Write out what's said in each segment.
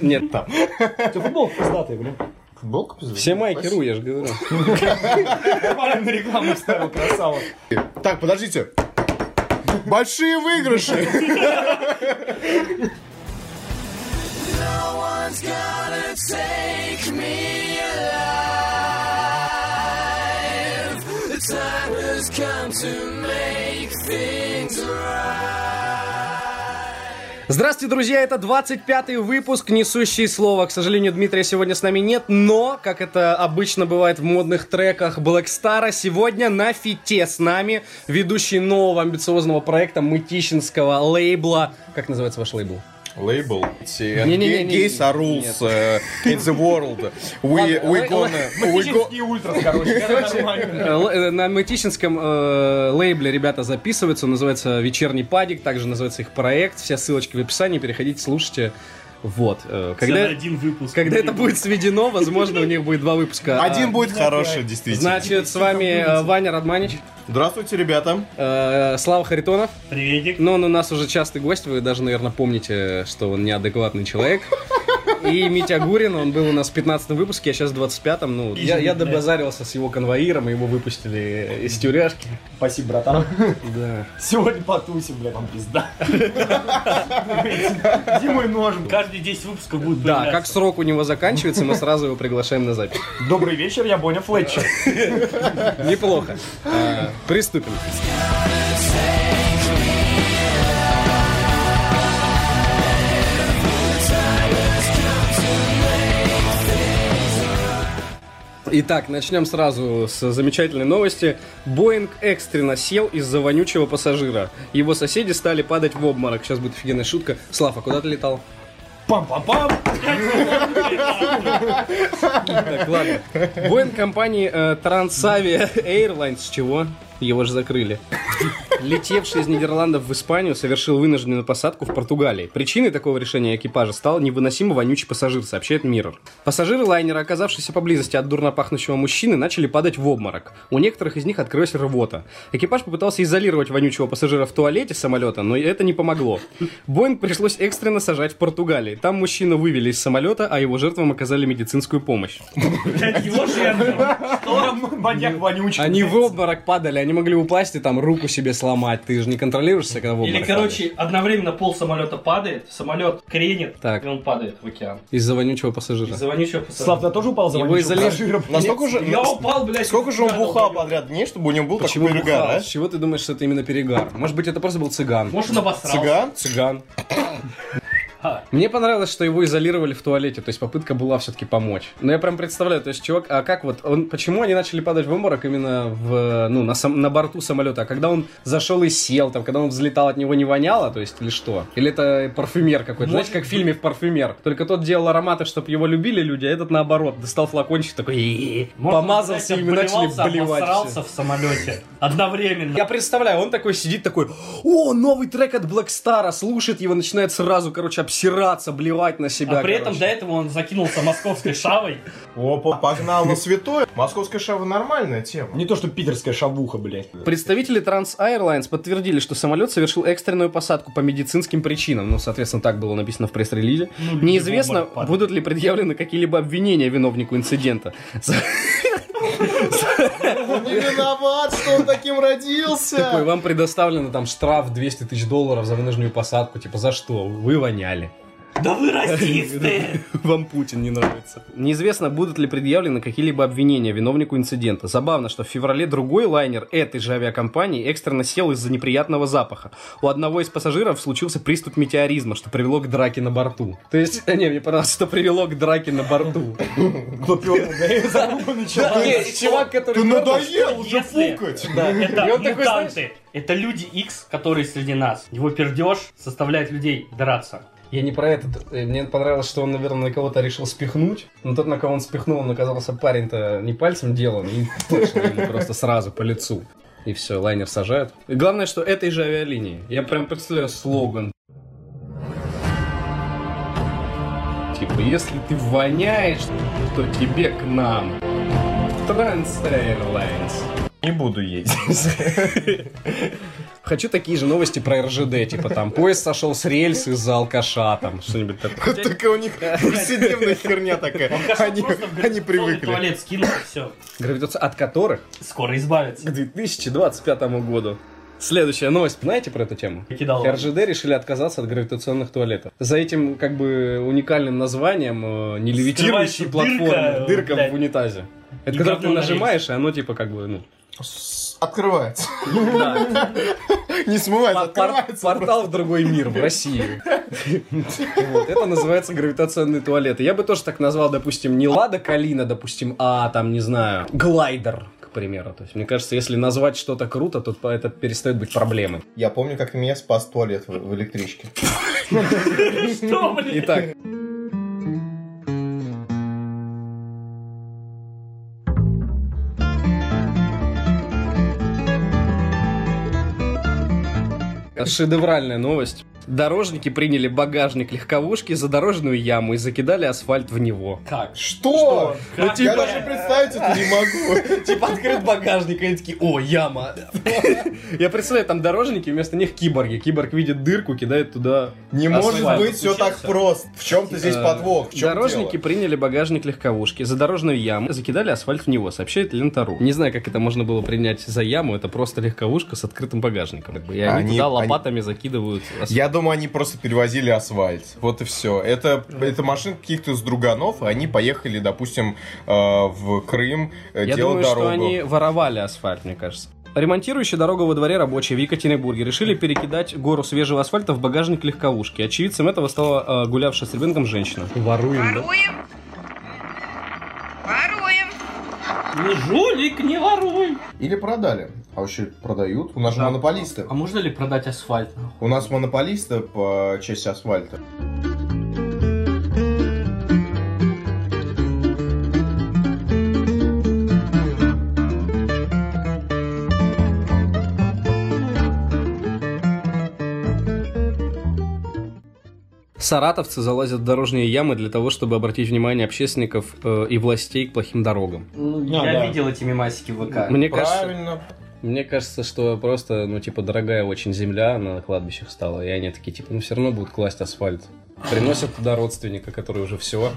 Нет, там. Ты футболка пиздатая, блин. Футболка пиздец? Все майки ру, я же говорю. Нормально на рекламу вставил, красава. Так, подождите. Большие выигрыши. Здравствуйте, друзья, это 25-й выпуск «Несущие слова». К сожалению, Дмитрия сегодня с нами нет, но, как это обычно бывает в модных треках Black Star, сегодня на фите с нами ведущий нового амбициозного проекта мытищинского лейбла. Как называется ваш лейбл? Лейбл. Не-не-не, не- Gays are rules uh, in the world. We, we gonna... We go... Короче. Э, э, На мытищинском э, лейбле ребята записываются, он называется «Вечерний падик», также называется их проект, все ссылочки в описании, переходите, слушайте. Вот. э, Когда, один выпуск. когда это будет сведено, возможно, у них будет два выпуска. Один будет хороший, действительно. Значит, с вами э, Ваня Радманич, Здравствуйте, ребята. э, Слава Харитонов. Приветик. Но он у нас уже частый гость, вы даже, наверное, помните, что он неадекватный человек. И Митя Гурин, он был у нас в 15 выпуске, а сейчас в 25-м. Ну, я, я добазарился с его конвоиром, его выпустили из тюряшки. Спасибо, братан. Да. Сегодня потусим, бля, там пизда. Зимой ножим. Каждые 10 выпусков будет Да, как срок у него заканчивается, мы сразу его приглашаем на запись. Добрый вечер, я Боня Флетчер. Неплохо. Э, Приступим. Итак, начнем сразу с замечательной новости. Боинг экстренно сел из-за вонючего пассажира. Его соседи стали падать в обморок. Сейчас будет офигенная шутка. Слав, а куда ты летал? Пам-пам-пам. Так, ладно. Боинг компании э, Transavia Airlines, с чего? Его же закрыли. Летевший из Нидерландов в Испанию совершил вынужденную посадку в Португалии. Причиной такого решения экипажа стал невыносимо вонючий пассажир, сообщает Mirror. Пассажиры лайнера, оказавшиеся поблизости от дурно пахнущего мужчины, начали падать в обморок. У некоторых из них открылась рвота. Экипаж попытался изолировать вонючего пассажира в туалете самолета, но это не помогло. Боинг пришлось экстренно сажать в Португалии. Там мужчину вывели из самолета, а его жертвам оказали медицинскую помощь. Его жертва. Маньяк вонючий. Они в обморок падали, они могли упасть и там руку себе сломать. Ты же не контролируешь себя, когда в обморок Или, короче, одновременно пол самолета падает, самолет кренит, Так. и он падает в океан. падаешь. Из-за вонючего пассажира. Из-за вонючего пассажира. Слав, ты тоже упал за Его пассажира? Насколько же... Я упал, блядь. Сколько же он бухал подряд дней, чтобы у него был Почему такой перегар, а? С чего ты думаешь, что это именно перегар? Может быть, это просто был цыган? Может, он обосрался. Цыган? Цыган. Мне понравилось, что его изолировали в туалете, то есть попытка была все-таки помочь. Но я прям представляю, то есть чувак, а как вот, он, почему они начали падать в обморок именно в, ну, на, сам- на борту самолета? А когда он зашел и сел, там, когда он взлетал, от него не воняло, то есть, или что? Или это парфюмер какой-то, знаете, как в фильме «Парфюмер». Только тот делал ароматы, чтобы его любили люди, а этот наоборот, достал флакончик такой, помазался, и мы начали блевать. все. в самолете. Одновременно. Я представляю, он такой сидит такой, о, новый трек от Black Star, слушает его, начинает сразу, короче, обсираться, блевать на себя. А при этом короче. до этого он закинулся московской шавой. Опа, погнал на святой. Московская шава нормальная тема. Не то, что питерская шавуха, блядь. Представители Trans Airlines подтвердили, что самолет совершил экстренную посадку по медицинским причинам. Ну, соответственно, так было написано в пресс-релизе. Ну, Неизвестно, будут ли предъявлены какие-либо обвинения виновнику инцидента. Не виноват, что он таким Такой, родился. вам предоставлено там штраф 200 тысяч долларов за вынужденную посадку. Типа, за что? Вы воняли. Да вы расисты! Вам Путин не нравится. Неизвестно, будут ли предъявлены какие-либо обвинения виновнику инцидента. Забавно, что в феврале другой лайнер этой же авиакомпании экстренно сел из-за неприятного запаха. У одного из пассажиров случился приступ метеоризма, что привело к драке на борту. То есть, не, мне понравилось, что привело к драке на борту. Чувак, который... Ты надоел уже фукать. Да, это мутанты. Это люди X, которые среди нас. Его пердеж заставляет людей драться. Я не про это. Э, Мне понравилось, что он, наверное, на кого-то решил спихнуть. Но тот, на кого он спихнул, он оказался парень-то не пальцем делан, и точно просто сразу по лицу. И все, лайнер сажают. И главное, что этой же авиалинии. Я прям представляю слоган. Типа, если ты воняешь, то тебе к нам. Trans Airlines. Не буду ездить. Хочу такие же новости про РЖД, типа там поезд сошел с рельс из-за алкаша, там что-нибудь такое. Только у них повседневная херня такая. Они привыкли. туалет скинул, все. Гравитация от которых Скоро избавиться. к 2025 году. Следующая новость. Знаете про эту тему? Кидал. РЖД решили отказаться от гравитационных туалетов. За этим как бы уникальным названием э, не левитирующей платформы, дырка, дырка в унитазе. Это когда ты нажимаешь, и оно типа как бы, ну, Открывается. да. Не смывается, открывается. Портал в другой мир, в Россию. Вот, Это называется гравитационный туалет. Я бы тоже так назвал, допустим, не Лада Калина, допустим, а там, не знаю, Глайдер, к примеру. То есть, мне кажется, если назвать что-то круто, то это перестает быть проблемой. Я помню, как меня спас туалет в, в электричке. Что, блин? Итак, шедевральная новость. Дорожники приняли багажник легковушки за дорожную яму и закидали асфальт в него. Как? Что? Ну, Я типа- даже представить это не могу. Типа открыт багажник, и они такие, о, яма. Я представляю, там дорожники, вместо них киборги. Киборг видит дырку, кидает туда Не может быть все так просто. В чем-то здесь Э, подвох. Дорожники приняли багажник легковушки за дорожную яму, закидали асфальт в него, сообщает Лента.ру. Не знаю, как это можно было принять за яму, это просто легковушка с открытым багажником. Как И они, туда лопатами закидывают асфальт. Я думаю, они просто перевозили асфальт. Вот и все. Это, это машин каких-то из друганов, и они поехали, допустим, э, в Крым э, Я делать думаю, дорогу. что они воровали асфальт, мне кажется. Ремонтирующие дорогу во дворе рабочие в Екатеринбурге решили перекидать гору свежего асфальта в багажник легковушки. Очевидцем этого стала э, гулявшая с ребенком женщина. Воруем, Воруем. Воруем. Не жулик, не воруй. Или продали. А вообще продают. У нас же Да. монополисты. А можно ли продать асфальт? У нас монополисты по части асфальта. Саратовцы залазят в дорожные ямы для того, чтобы обратить внимание общественников э, и властей к плохим дорогам. Ну, А, я да. видел эти мемасики в ВК. Мне кажется, Правильно. мне кажется, что просто, ну, типа, дорогая очень земля на кладбищах стала, и они такие, типа, ну, все равно будут класть асфальт. Приносят туда родственника, который уже все.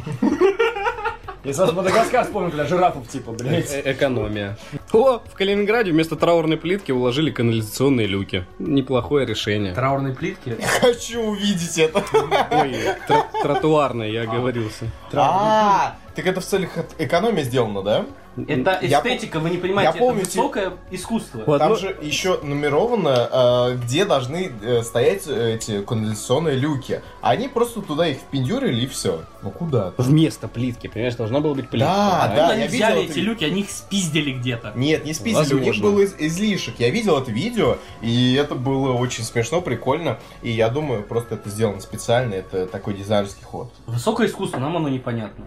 Я сразу Мадагаскар вспомнил для жирафов, типа, блядь. Э, Экономия. О, в Калининграде вместо траурной плитки уложили канализационные люки. Неплохое решение. Траурные плитки. Хочу увидеть это. Ой, тро- тротуарные, я оговорился. А, так это в целях экономии сделано, да? Это Я эстетика, вы не понимаете, я помню, это высокое искусство. Вот. Там ну- же еще нумеровано, э, где должны э, стоять эти канализационные люки. Они просто туда их впендюрили и все. Ну куда? Вместо плитки, понимаешь, должна была быть плитка. Да, да. они я взяли видел эти это. люки, они их спиздили где-то. Нет, не спиздили, у них Возможно. был из- излишек. Я видел это видео, и это было очень смешно, прикольно. И я думаю, просто это сделано специально, это такой дизайнерский ход. Высокое искусство, нам оно непонятно.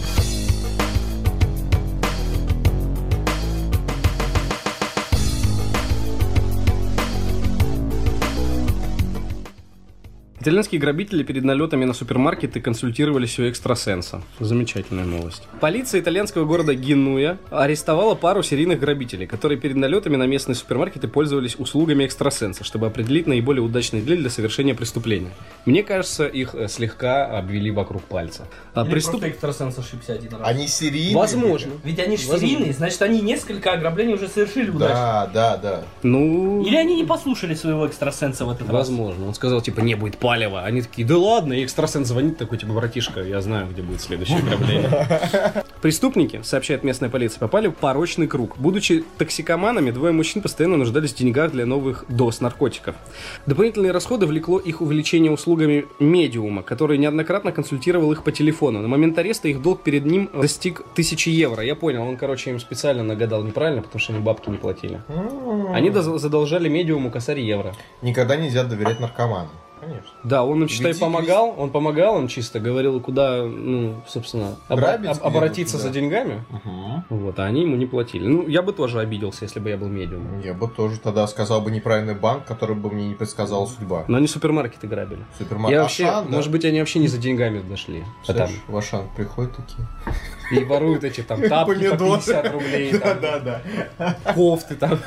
Thank you. Итальянские грабители перед налетами на супермаркеты консультировались у экстрасенса. Замечательная новость. Полиция итальянского города Генуя арестовала пару серийных грабителей, которые перед налетами на местные супермаркеты пользовались услугами экстрасенса, чтобы определить наиболее удачный день для совершения преступления. Мне кажется, их э, слегка обвели вокруг пальца. А Или преступ- просто экстрасенс ошибся один раз. Они серийные. Возможно. Ведь они же Возможно. серийные, значит они несколько ограблений уже совершили удачно. Да, да, да. Ну, Или они не послушали своего экстрасенса в этот раз. Возможно. Он сказал, типа, не будет палева. Они такие, да ладно, и экстрасенс звонит такой, типа, братишка, я знаю, где будет следующее ограбление. Преступники, сообщает местная полиция, попали в порочный круг. Будучи токсикоманами, двое мужчин постоянно нуждались в деньгах для новых доз наркотиков. Дополнительные расходы влекло их увеличение услугами медиума, который неоднократно консультировал их по телефону. На момент ареста их долг перед ним достиг тысячи евро. Я понял, он, короче, им специально нагадал неправильно, потому что они бабки не платили. Они задолжали медиуму косарь евро. Никогда нельзя доверять наркоманам. Конечно. Да, он им, считай, Веди- помогал, он помогал им чисто, говорил, куда, ну, собственно, об- Грабить об- где-то обратиться за деньгами. Вот, а они ему не платили. Ну, я бы тоже обиделся, если бы я был медиумом. Я бы тоже тогда сказал бы неправильный банк, который бы мне не предсказала судьба. Но они супермаркеты грабили. Супермаркет. Я вообще, Ашан, да? может быть, они вообще не за деньгами дошли. А там. Слышь, в Ашан приходят такие. И воруют эти там тапки по Помидоры. 50 рублей, там, Да-да-да. кофты там.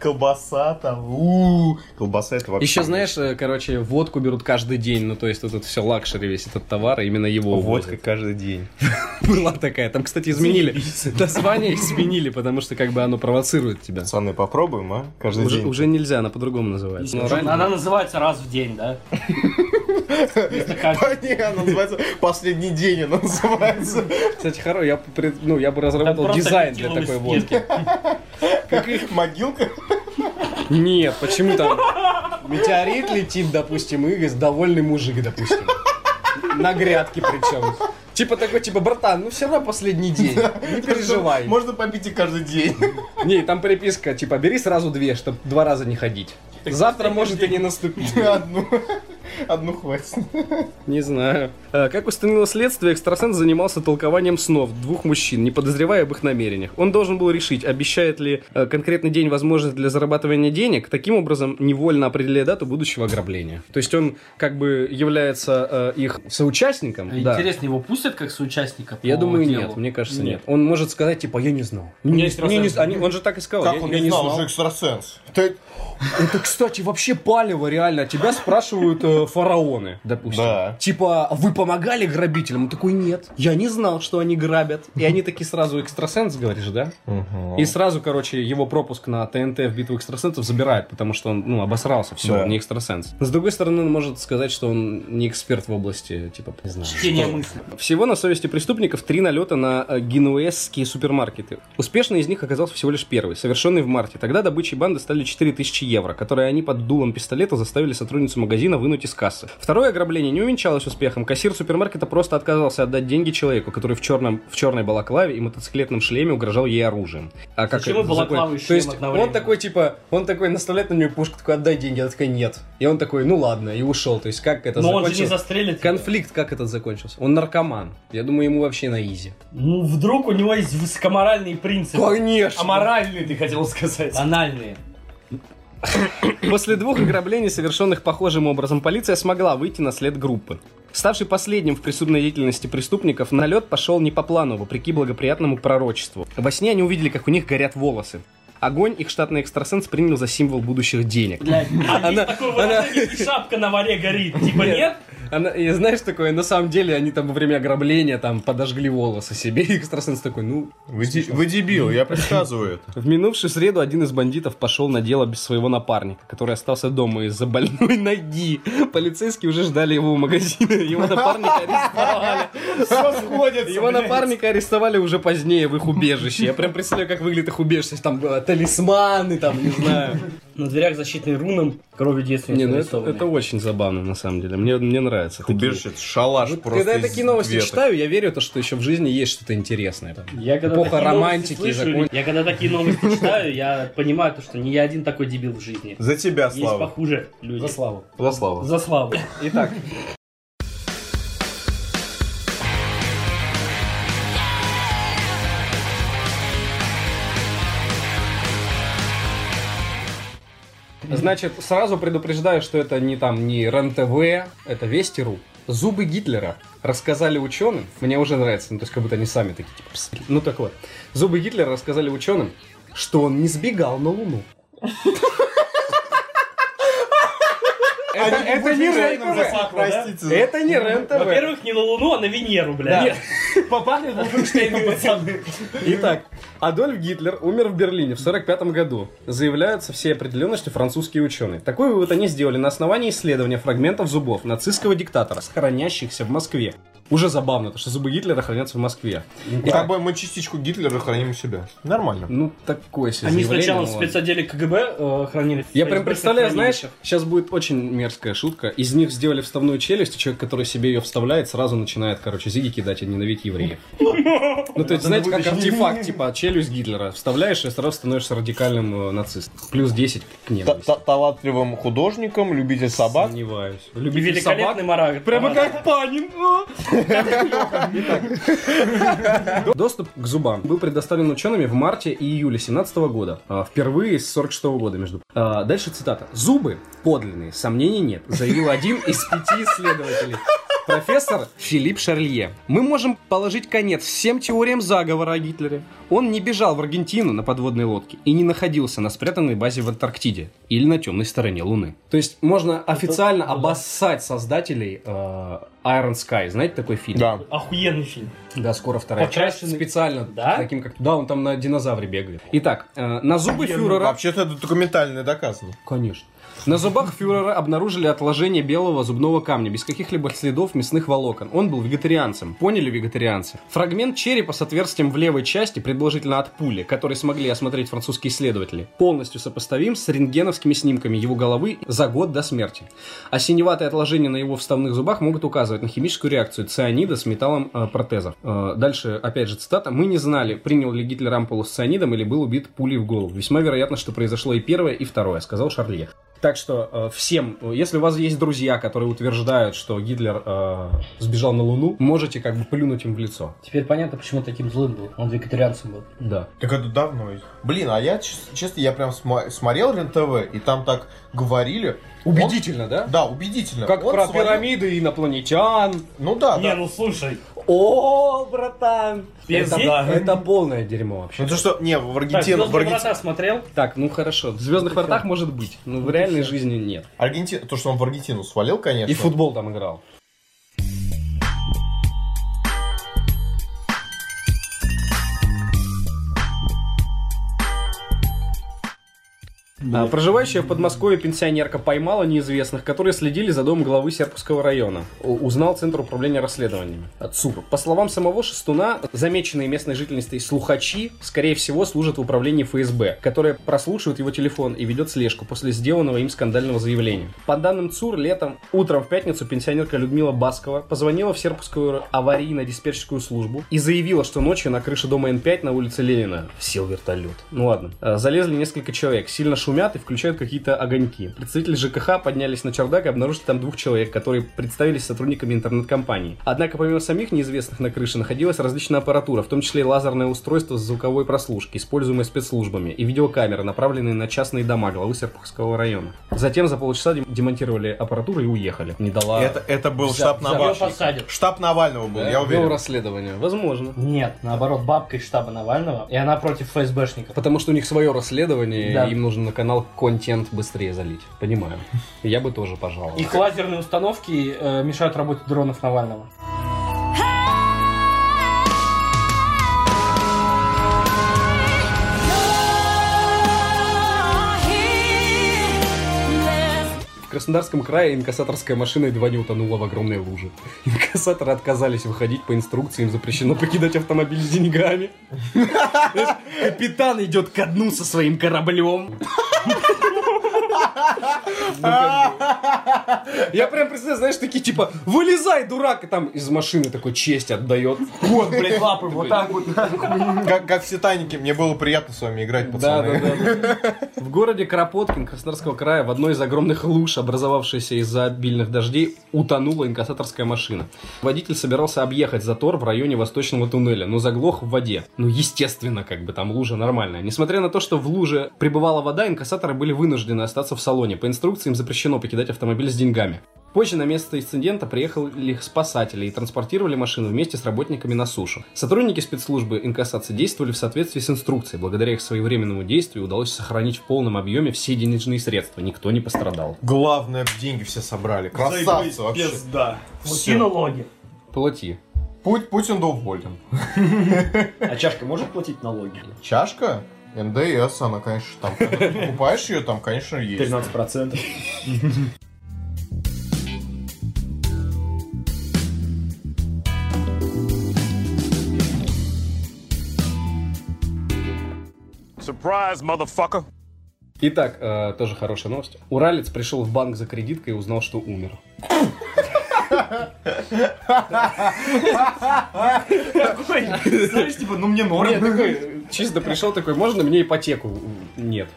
Колбаса там. у Колбаса это вообще... Еще, знаешь, э, короче, водку берут каждый день, ну, то есть вот это все luxury, весь этот товар, именно его Водка каждый день. Была такая. Там, кстати, изменили. Название изменили, потому что как бы оно провоцирует тебя. Пацаны, попробуем, а? Каждый Уже, день. уже нельзя, она по-другому называется. Ранее- Она называется раз в день, да? Она называется «Последний день» она называется. Кстати, хоро, я, ну, я бы разработал дизайн для такой водки. Могилка? Нет, почему там метеорит летит, допустим, и довольный мужик, допустим. На грядке причем. Типа такой, типа, братан, ну все равно последний день, не переживай. Можно попить и каждый день. Не, там приписка, типа, бери сразу две, чтобы два раза не ходить. Завтра может и не наступить. Одну. Одну хватит. Не знаю. А, Как установило следствие, экстрасенс занимался толкованием снов двух мужчин, не подозревая об их намерениях. Он должен был решить, обещает ли э, конкретный день возможность для зарабатывания денег, таким образом невольно определяя дату будущего ограбления. То есть он как бы является э, их соучастником. да. Интересно, его пустят как соучастника? Я по думаю, делу? нет, мне кажется, нет. Он может сказать, типа, я не знал. Не- не- не- они- Он же так и сказал. Как я, он я не знал, он же экстрасенс. Ты- Это, кстати, вообще палево, реально. Тебя спрашивают э, фараоны, допустим. Да. Типа, вы помогали грабителям? Он такой, нет. Я не знал, что они грабят. И они такие сразу экстрасенс, говоришь, да? И сразу, короче, его пропуск на ТНТ в битву экстрасенсов забирают, потому что он, ну, обосрался, все, Да. он не экстрасенс. С другой стороны, он может сказать, что он не эксперт в области, типа, не знаю. Чтение мысли. Всего на совести преступников три налета на э, генуэзские супермаркеты. Успешный из них оказался всего лишь первый, совершенный в марте. Тогда добычей банды стали 4000 евро, которые они под дулом пистолета заставили сотрудницу магазина вынуть из кассы. Второе ограбление не увенчалось успехом. Кассир супермаркета просто отказался отдать деньги человеку, который в, черном, в черной балаклаве и мотоциклетном шлеме угрожал ей оружием. А как Зачем и закон- и То шлем есть он такой, типа, он такой наставляет на нее пушку, такой, отдай деньги, она такая, нет. И он такой, ну ладно, и ушел. То есть как это Но он же не закончилось? застрелит. Конфликт как этот закончился? Он наркоман. Я думаю, ему вообще на изи. Ну, вдруг у него есть высокоморальные принципы. Конечно. Аморальный, ты хотел сказать. Анальные. После двух ограблений, совершенных похожим образом, полиция смогла выйти на след группы. Ставший последним в преступной деятельности преступников, налет пошел не по плану, вопреки благоприятному пророчеству. Во сне они увидели, как у них горят волосы. Огонь их штатный экстрасенс принял за символ будущих денег. Блядь, а Она- такое и шапка на варе горит. Типа нет? Она, и знаешь такое, на самом деле они там во время ограбления там подожгли волосы себе, и экстрасенс такой, ну... Вы, де- вы дебил, я предсказываю это. В минувшую среду один из бандитов пошел на дело без своего напарника, который остался дома из-за больной ноги. Полицейские уже ждали его у магазина, его напарника арестовали. Все сходится. Его напарника арестовали уже позднее в их убежище. Я прям представляю, как выглядит их убежище. Там э, талисманы, там, не знаю. На дверях защитный руном кровью детственницы Не, ну это, это очень забавно, на самом деле. Мне, мне нравится. Такие. Убежище, это шалаш Вот просто Когда я такие новости веток. читаю, я верю, то, что еще в жизни есть что-то интересное. Я когда Эпоха такие романтики слышу, закон- Я когда такие новости читаю, я понимаю, то, что не я один такой дебил в жизни. За тебя, Есть Слава. похуже люди. За славу. За Славу. За славу. Итак, Значит, сразу предупреждаю, что это не там не РЕН-ТВ, это Вести.ру. Зубы Гитлера рассказали ученым, мне уже нравится, ну то есть как будто они сами такие, типа, «Пс». ну так вот. Зубы Гитлера рассказали ученым, что он не сбегал на Луну. Это, не РЕН-ТВ. Простите. Это не РЕН-ТВ. Во-первых, не на Луну, а на Венеру, блядь. Попали в Wolfenstein, пацаны. Итак, Адольф Гитлер умер в Берлине в 45 году. Заявляют со всей определенностью французские ученые. Такой вывод они сделали на основании исследования фрагментов зубов нацистского диктатора, хранящихся в Москве. Уже забавно, то что зубы Гитлера хранятся в Москве. И как бы мы частичку Гитлера храним у себя. Нормально. Ну, такое себе Они сначала в ну спецотделе КГБ э, хранили. в Я прям представляю, знаешь, сейчас будет очень мерзкая шутка. Из них сделали вставную челюсть, и человек, который себе ее вставляет, сразу начинает, короче, зиги кидать и ненавидеть евреев. Ну, то есть, знаете, как артефакт, типа, челюсть Гитлера. Вставляешь и сразу становишься радикальным э, нацистом. Плюс 10 к ненависти. Та- Талантливым художником, любитель собак. Сомневаюсь. И Любитель собак. великолепный мораль. Прямо как Панин. Доступ к зубам был предоставлен учеными в марте и июле 17 года. А, Впервые с 46 года, между А, Дальше цитата. «Зубы подлинные, сомнений нет», заявил один из пяти исследователей. Профессор Филипп Шарлье. Мы можем положить конец всем теориям заговора о Гитлере. Он не бежал в Аргентину на подводной лодке и не находился на спрятанной базе в Антарктиде или на темной стороне Луны. То есть можно официально обоссать создателей э, Iron Sky. Знаете такой фильм? Да. Охуенный фильм. Да, скоро вторая часть. Покрашенный. Специально Да? таким как... Да, он там на динозавре бегает. Итак, э, на зубы фюрера... Вообще-то это документально доказано. Конечно. На зубах фюрера обнаружили отложение белого зубного камня без каких-либо следов мясных волокон. Он был вегетарианцем. Поняли вегетарианцы? Фрагмент черепа с отверстием в левой части, предположительно от пули, который смогли осмотреть французские исследователи, полностью сопоставим с рентгеновскими снимками его головы за год до смерти. А синеватые отложения на его вставных зубах могут указывать на химическую реакцию цианида с металлом э, протезов. Э, дальше, опять же, цитата. «Мы не знали, принял ли Гитлер ампулу с цианидом или был убит пулей в голову. Весьма вероятно, что произошло и первое, и второе», сказал Шарле. Так что э, всем, если у вас есть друзья, которые утверждают, что Гитлер э, сбежал на Луну, можете как бы плюнуть им в лицо. Теперь понятно, почему таким злым был. Он вегетарианцем был. Да. Так это давно. Блин, а я, чес- честно, я прям смотрел РЕН-ТВ, и там так говорили. Убедительно, да? Он- Да, убедительно. Как Он про свалил- пирамиды инопланетян. Ну да, Не, да. ну слушай. О, братан! Это, это полное дерьмо вообще. Ну то что, не, в Так, Аргентину, в «Звездные Аргентину, врата» смотрел? Так, ну хорошо. В Звездных вратах может быть, но в реальной жизни нет. Аргентина, то, что он в Аргентину свалил, конечно. И в футбол там играл. А, Проживающая в Подмосковье пенсионерка поймала неизвестных, которые следили за домом главы Серпухского района. Узнал Центр управления расследованиями. От ЦУР. По словам самого Шестуна, замеченные местной жительницей слухачи, скорее всего, служат в управлении ФСБ, которое прослушивает его телефон и ведет слежку после сделанного им скандального заявления. По данным ЦУР, летом, утром в пятницу пенсионерка Людмила Баскова позвонила в Серпухскую аварийно-диспетчерскую службу и заявила, что ночью на крыше дома Н5 на улице Ленина сел вертолет. Ну ладно. Э, Залезли несколько человек, сильно шумят и включают какие-то огоньки. Представители ЖКХ поднялись на чердак и обнаружили там двух человек, которые представились сотрудниками интернет-компании. Однако помимо самих неизвестных на крыше находилась различная аппаратура, в том числе и лазерное устройство с звуковой прослушки, используемое спецслужбами, и видеокамеры, направленные на частные дома главы Серпуховского района. Затем за полчаса дем- демонтировали аппаратуру и уехали. Не дала... Это, это был Взял- штаб Навального. Штаб Навального был, Да, я уверен. расследование. Возможно. Нет, наоборот, бабка из штаба Навального, и она против ФСБшников. Потому что у них свое расследование, Да. и им нужно канал контент быстрее залить. Понимаю. Я бы тоже пожаловал. Их лазерные установки э, мешают работе дронов Навального. В Краснодарском крае инкассаторская машина едва не утонула в огромной луже. Инкассаторы отказались выходить по инструкциям, запрещено покидать автомобиль с деньгами. Капитан идет ко дну со своим кораблем. Ну. Я прям представляю, знаешь, такие типа, вылезай, дурак, и там из машины такой честь отдает. Вот, блядь, лапы вот так вот. Как, как в Титанике, мне было приятно с вами играть, Да, пацаны. да, да. В городе Кропоткин Краснодарского края в одной из огромных луж, образовавшейся из-за обильных дождей, утонула инкассаторская машина. Водитель собирался объехать затор в районе восточного туннеля, но заглох в воде. Ну, естественно, как бы там лужа нормальная. Несмотря на то, что в луже прибывала вода, инкассаторы были вынуждены остаться в салоне. По инструкции им запрещено покидать автомобиль с деньгами. Позже на место инцидента приехали спасатели и транспортировали машину вместе с работниками на сушу. Сотрудники спецслужбы инкассации действовали в соответствии с инструкцией. Благодаря их своевременному действию удалось сохранить в полном объеме все денежные средства. Никто не пострадал. Главное, деньги все собрали. Красавцы вообще. Пизда. Плати налоги. Плати. Путь, Путин доволен. А чашка может платить налоги? Чашка? НДС, она, конечно, там, когда ты покупаешь ее, там, конечно, есть. 13%. Surprise, motherfucker. Итак, э, тоже хорошая новость. Уралец пришел в банк за кредиткой и узнал, что умер. Знаешь, типа, ну мне Нет, норм. такой, чисто пришел такой, можно мне ипотеку? Нет.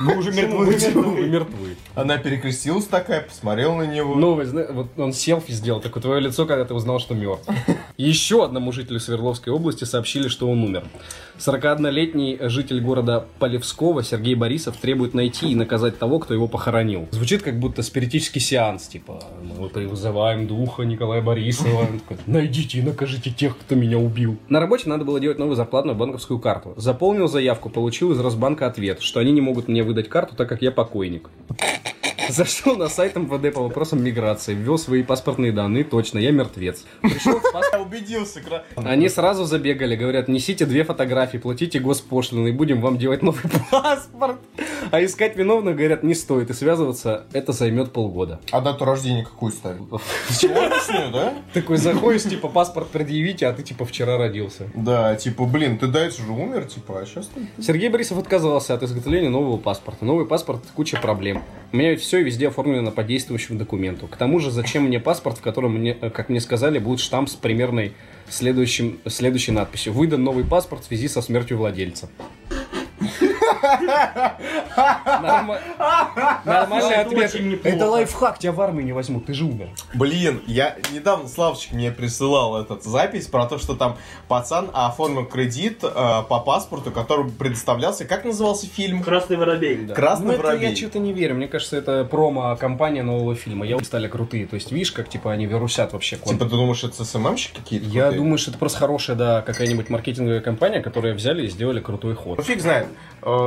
Мы уже мертвы. Вы мертвы. Она перекрестилась такая, посмотрела на него. Новость, зна- вот он селфи сделал, такое твое лицо, когда ты узнал, что мертв. Еще одному жителю Свердловской области сообщили, что он умер. 41-летний житель города Полевского Сергей Борисов требует найти и наказать того, кто его похоронил. Звучит как будто спиритический сеанс, типа мы призываем духа Николая Борисова. Найдите и накажите тех, кто меня убил. На работе надо было делать новую зарплатную банковскую карту. Заполнил заявку, получил из Росбанка ответ, что они не могут мне выдать карту, так как я покойник. Зашел на сайт МВД по вопросам миграции, ввел свои паспортные данные, точно, я мертвец. Пришел Я убедился. Они сразу забегали, говорят, несите две фотографии, платите госпошлину и будем вам делать новый паспорт. А искать виновных, говорят, не стоит, и связываться это займет полгода. А дату рождения какую ставить? Сегодняшнюю, да? Такой заходишь, типа, паспорт предъявите, а ты, типа, вчера родился. Да, типа, блин, ты дальше же умер, типа, а сейчас ты... Сергей Борисов отказался от изготовления нового паспорта. Новый паспорт – куча проблем. У меня ведь все везде оформлено по действующему документу. К тому же, зачем мне паспорт, в котором, мне, э, как мне сказали, будет штамп с примерной следующим, следующей надписью. Выдан новый паспорт в связи со смертью владельца. Норма- Нормальный ответ. Это лайфхак, тебя в армию не возьмут, ты же умер. Блин, я недавно Славчик мне присылал этот запись про то, что там пацан оформил кредит э, по паспорту, который предоставлялся, как назывался фильм? Красный воробей. Красный Ну, это воробей. я что-то не верю. Мне кажется, это промо-компания нового фильма. Я стали крутые. То есть, видишь, как типа они вирусят вообще Типа, ты думаешь, это СММщики какие-то? Я думаю, что это просто хорошая, да, какая-нибудь маркетинговая компания, которая взяли и сделали крутой ход. Ну, фиг знает.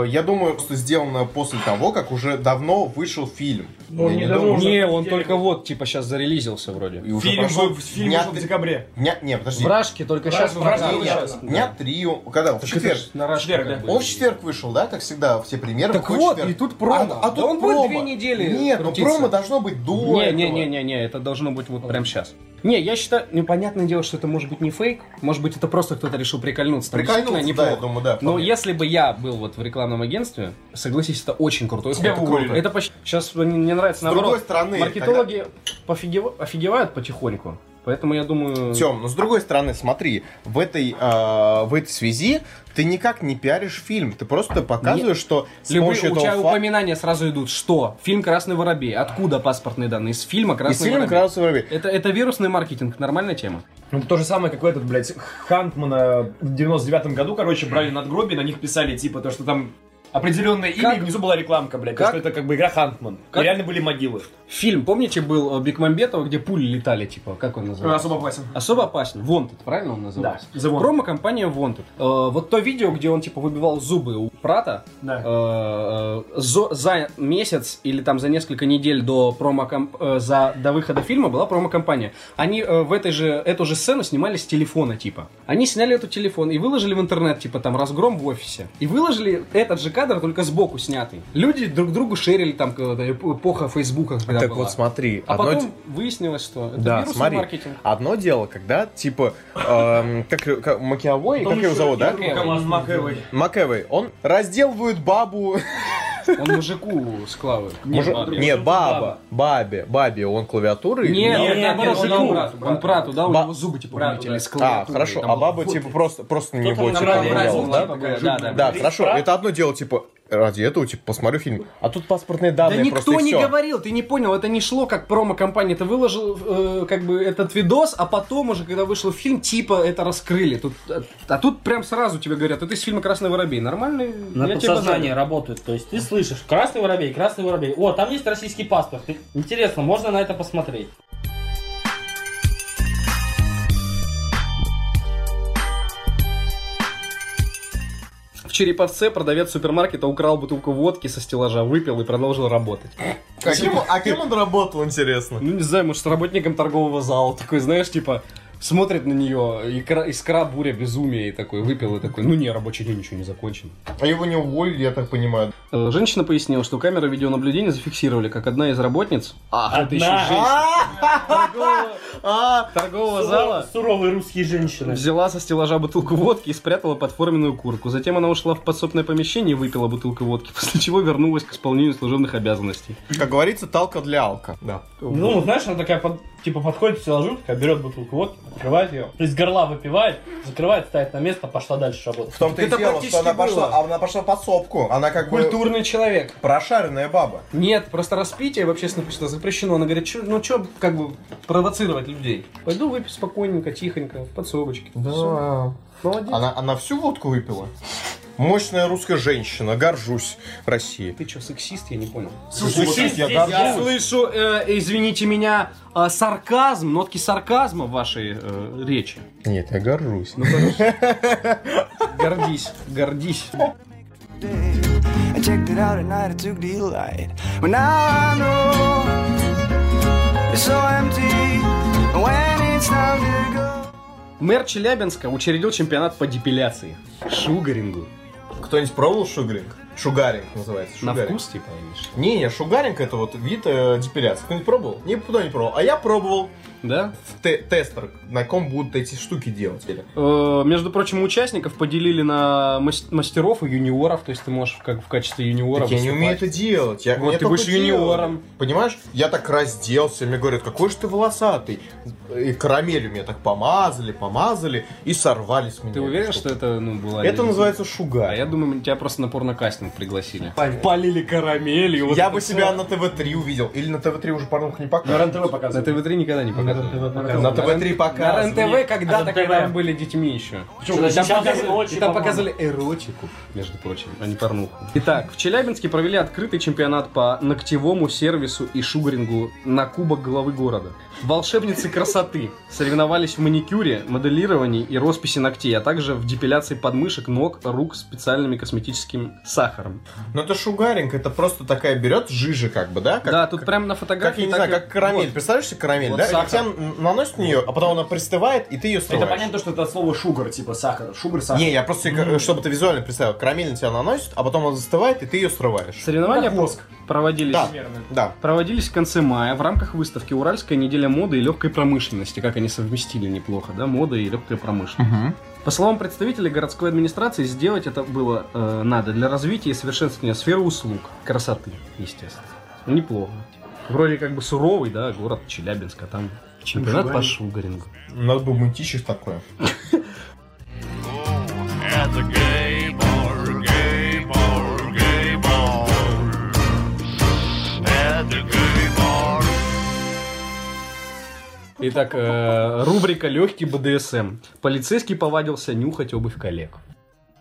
Э, Я думаю, что сделано после того, как уже давно вышел фильм. Ну, не не давно думаю. Не, он только вот, типа, сейчас зарелизился вроде. и Фильм, был- фильм дня вышел в декабре. Дня, не, подожди. Вражки только сейчас Вражки, показывают. щас. Дня три, он- когда? В четверг. на Рашке Четверг, да. Он в четверг вышел, да, как всегда, все премьеры. Так вот, четверг. и тут промо. А, а Да тут он будет промо. две недели Нет, ну крутиться. промо должно быть до Не, этого. не, не, не, не, это должно быть вот прямо сейчас. Не, я считаю, ну понятное дело, что это может быть не фейк, может быть это просто кто-то решил прикольнуться. Там Прикольнуться, действительно да, я неплохо. думаю, да. Но вполне. если бы я был вот в рекламном агентстве, согласись, это очень крутой Тебя ход. уволили. Это почти... Сейчас мне, нравится С наоборот. другой стороны, Маркетологи пофигев- офигевают потихоньку. Поэтому я думаю... Тем, но с другой стороны, смотри, в этой, э, в этой связи ты никак не пиаришь фильм, ты просто показываешь, что с Любые, помощью у тебя этого факта... упоминания сразу идут. Что? Фильм «Красный воробей». Откуда паспортные данные? Из фильма Из «Красный фильма воробей». «Красный воробей». Это, это вирусный маркетинг, нормальная тема. Ну, то же самое, как в этот, блядь, Хантмана в 99-м году, короче, брали надгробие, на них писали, типа, то, что там определенное имя, и внизу была рекламка, блядь, Как? что это как бы игра Хантман. Как? И реально были могилы. Фильм, помните, был э, Бекмамбетова, где пули летали, типа, как он называется? Особо опасен. Особо опасен. Wanted, правильно он называется? Да, The Wanted. Промо-компания Wanted. Э, вот то видео, где он, типа, выбивал зубы у Прата, Да. э, э, зо- за месяц или там за несколько недель до промо за до выхода фильма была промо-компания. Они э, в этой же эту же сцену снимали с телефона типа. Они сняли эту телефон и выложили в интернет типа там разгром в офисе и выложили этот же кадр только сбоку снятый. Люди друг другу шерили там эпоха Фейсбука когда Так была. вот смотри, А одно потом выяснилось, что это Да, вирусный смотри. маркетинг. Одно дело, когда, типа, эм, как, как Макиавой, как его зовут, да? Макэвой. Макэвой. Макэвой, он разделывает бабу... Он мужику склавы. Мужик- бабе. Не, Мужику баба, бабе, бабе, он клавиатурой... Нет, Нет, он нет, он мужику. брату, Он брату. да, у него зубы типа вылетели из А, клавиатуры. хорошо, а баба, типа, просто, просто на него, типа, да? да, да. Да, Ты хорошо, это одно дело, типа, ради этого, типа, посмотрю фильм. А тут паспортные Да данные просто никто и не всё. говорил, ты не понял, это не шло как промо-компания. Ты выложил э, как бы этот видос, а потом уже, когда вышел фильм, типа это раскрыли. Тут, а, а тут прям сразу тебе говорят, это из фильма «Красный воробей». Нормальный? На Я тебе подсознание работают. То есть ты слышишь, красный воробей, красный воробей. О, там есть российский паспорт. Интересно, можно на это посмотреть. Череповце продавец супермаркета украл бутылку водки со стеллажа, выпил и продолжил работать. Каким, а кем он работал, интересно? Ну, не знаю, может, с работником торгового зала. Такой, знаешь, типа, смотрит на нее, искра, искра буря, безумие, и такой, выпил, и такой, ну не, рабочий день еще не закончен. А его не уволили, я так понимаю. Э, Женщина пояснила, что камеры видеонаблюдения зафиксировали, как одна из работниц а, это еще Одна. женщина, торгового, А, торгового зала Суровые русские женщины. взяла со стеллажа бутылку водки и спрятала под форменную куртку. Затем она ушла в подсобное помещение и выпила бутылку водки, после чего вернулась к исполнению служебных обязанностей. как говорится, талка для алка. Да. Ну, знаешь, она такая под- типа подходит, такая берет бутылку водки, открывает ее, из горла выпивает, закрывает, ставит на место, пошла дальше работать. В том-то и Это дело, что она пошла, было. она пошла под сопку. Она как бы Культурный человек. прошаренная баба. Нет, просто распитие в общественных местах запрещено. Она говорит, «Чё- ну что, как бы, провоцировать людей? Пойду выпью спокойненько, тихонько, в подсобочке. Всё. Молодец. Она, она всю водку выпила. Мощная русская женщина, горжусь Россией. Ты что, сексист? Я не понял. Сексист, я здесь Я горжусь. слышу, э, извините меня, э, сарказм, нотки сарказма в вашей э, речи. Нет, я горжусь. Гордись, гордись. I checked it out at night, I took delight. But now I know it's so empty when it's time to go. Мэр Челябинска учредил чемпионат по депиляции. Шугарингу. Кто-нибудь пробовал шугаринг? Шугаринг называется. На шугаринг. вкус, типа? Не, не, шугаринг это вот вид э, депиляции. Кто-нибудь пробовал? Никто не пробовал. А я пробовал Да? в те- тестер, на ком будут эти штуки делать. Э, Между прочим, участников поделили на мас- мастеров и юниоров, то есть ты можешь как в качестве юниора Так я не умею это делать. Я, Вот ты будешь делали. юниором. Понимаешь? Я так разделся, мне говорят, какой же ты волосатый. И карамелью меня так помазали, помазали и сорвали с меня. Ты уверен, что это ну, была... Это называется А шугар. я думаю, тебя просто на порнокастинг пригласили. Полили карамелью. вот Я бы всё. себя на ТВ-3 увидел. Или на ТВ-3 уже порнух не На показывают. На показывают. ТВ-3 никогда не показывали. На ТВ-3 На показывают. РЕН-ТВ когда-то, РЕН-ТВ. когда мы были детьми еще. Там показывали эротику, между прочим, а не порнуху. Итак, в Челябинске провели открытый чемпионат по ногтевому сервису и шугарингу на Кубок главы города. Волшебницы красоты соревновались в маникюре, моделировании и росписи ногтей, а также в депиляции подмышек, ног, рук специальными косметическим сахаром. Ну это шугаринг, это просто такая берет жижа как бы, да? Как, да, тут прямо на фотографии... Как, я не знаю, и- как карамель. Вот. Представляешь себе карамель, Вот да? сахар. И тебя н- наносят на нее, а потом она пристывает, и ты ее Это срываешь. понятно, что это от слова шугар, типа сахар. Шугар, сахар. Не, я просто, себе, чтобы ты визуально представил, карамель на тебя наносит, а потом она застывает, и ты ее срываешь. Соревнования Как воск. Проводились... Да, Примерно. да. проводились в конце мая в рамках выставки «Уральская неделя моды и легкой промышленности». Как они совместили неплохо, да, мода и легкая промышленность. По словам представителей городской администрации, сделать это было э, надо для развития и совершенствования сферы услуг, красоты, естественно. Ну, Неплохо. Вроде как бы суровый, да, город Челябинск, а там чемпионат по шугарингу. Надо бы мытищих такое. Итак, э, рубрика «Легкий БДСМ». Полицейский повадился нюхать обувь коллег.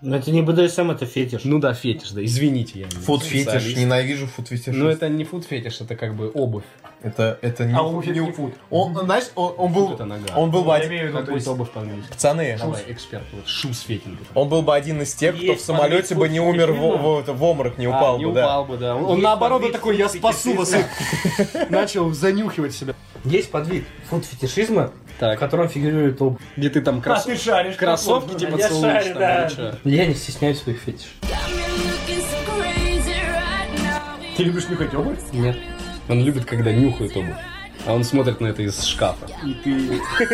Но это не БДСМ, это фетиш. Ну да, фетиш, да, извините, я не Фуд фетиш, ненавижу фуд фетиш. Ну это не фуд фетиш, это как бы обувь. это, это не, А у не- не фуд. Он, знаешь, он, он был, это нога. он был бы Я один, имею в виду, есть... обувь по-английски? пацаны, Давай, эксперт, вот шуз фетинг. он был бы один из тех, кто в Есть самолете бы не умер в, в, в- в обморок, не упал А, не бы, да. упал бы, да. Он, он Есть наоборот такой, я фетишизма. спасу вас. и Начал занюхивать себя. Есть подвид фуд-фетишизма, в Так, котором фигурирует обувь. где ты там А крос- ты шаришь. кроссовки типа Я целуешь шарю, там, да. Я не стесняюсь своих фетишей. Ты любишь нюхать обувь? Нет. Он любит, когда нюхают обувь. А он смотрит на это из шкафа. И ты...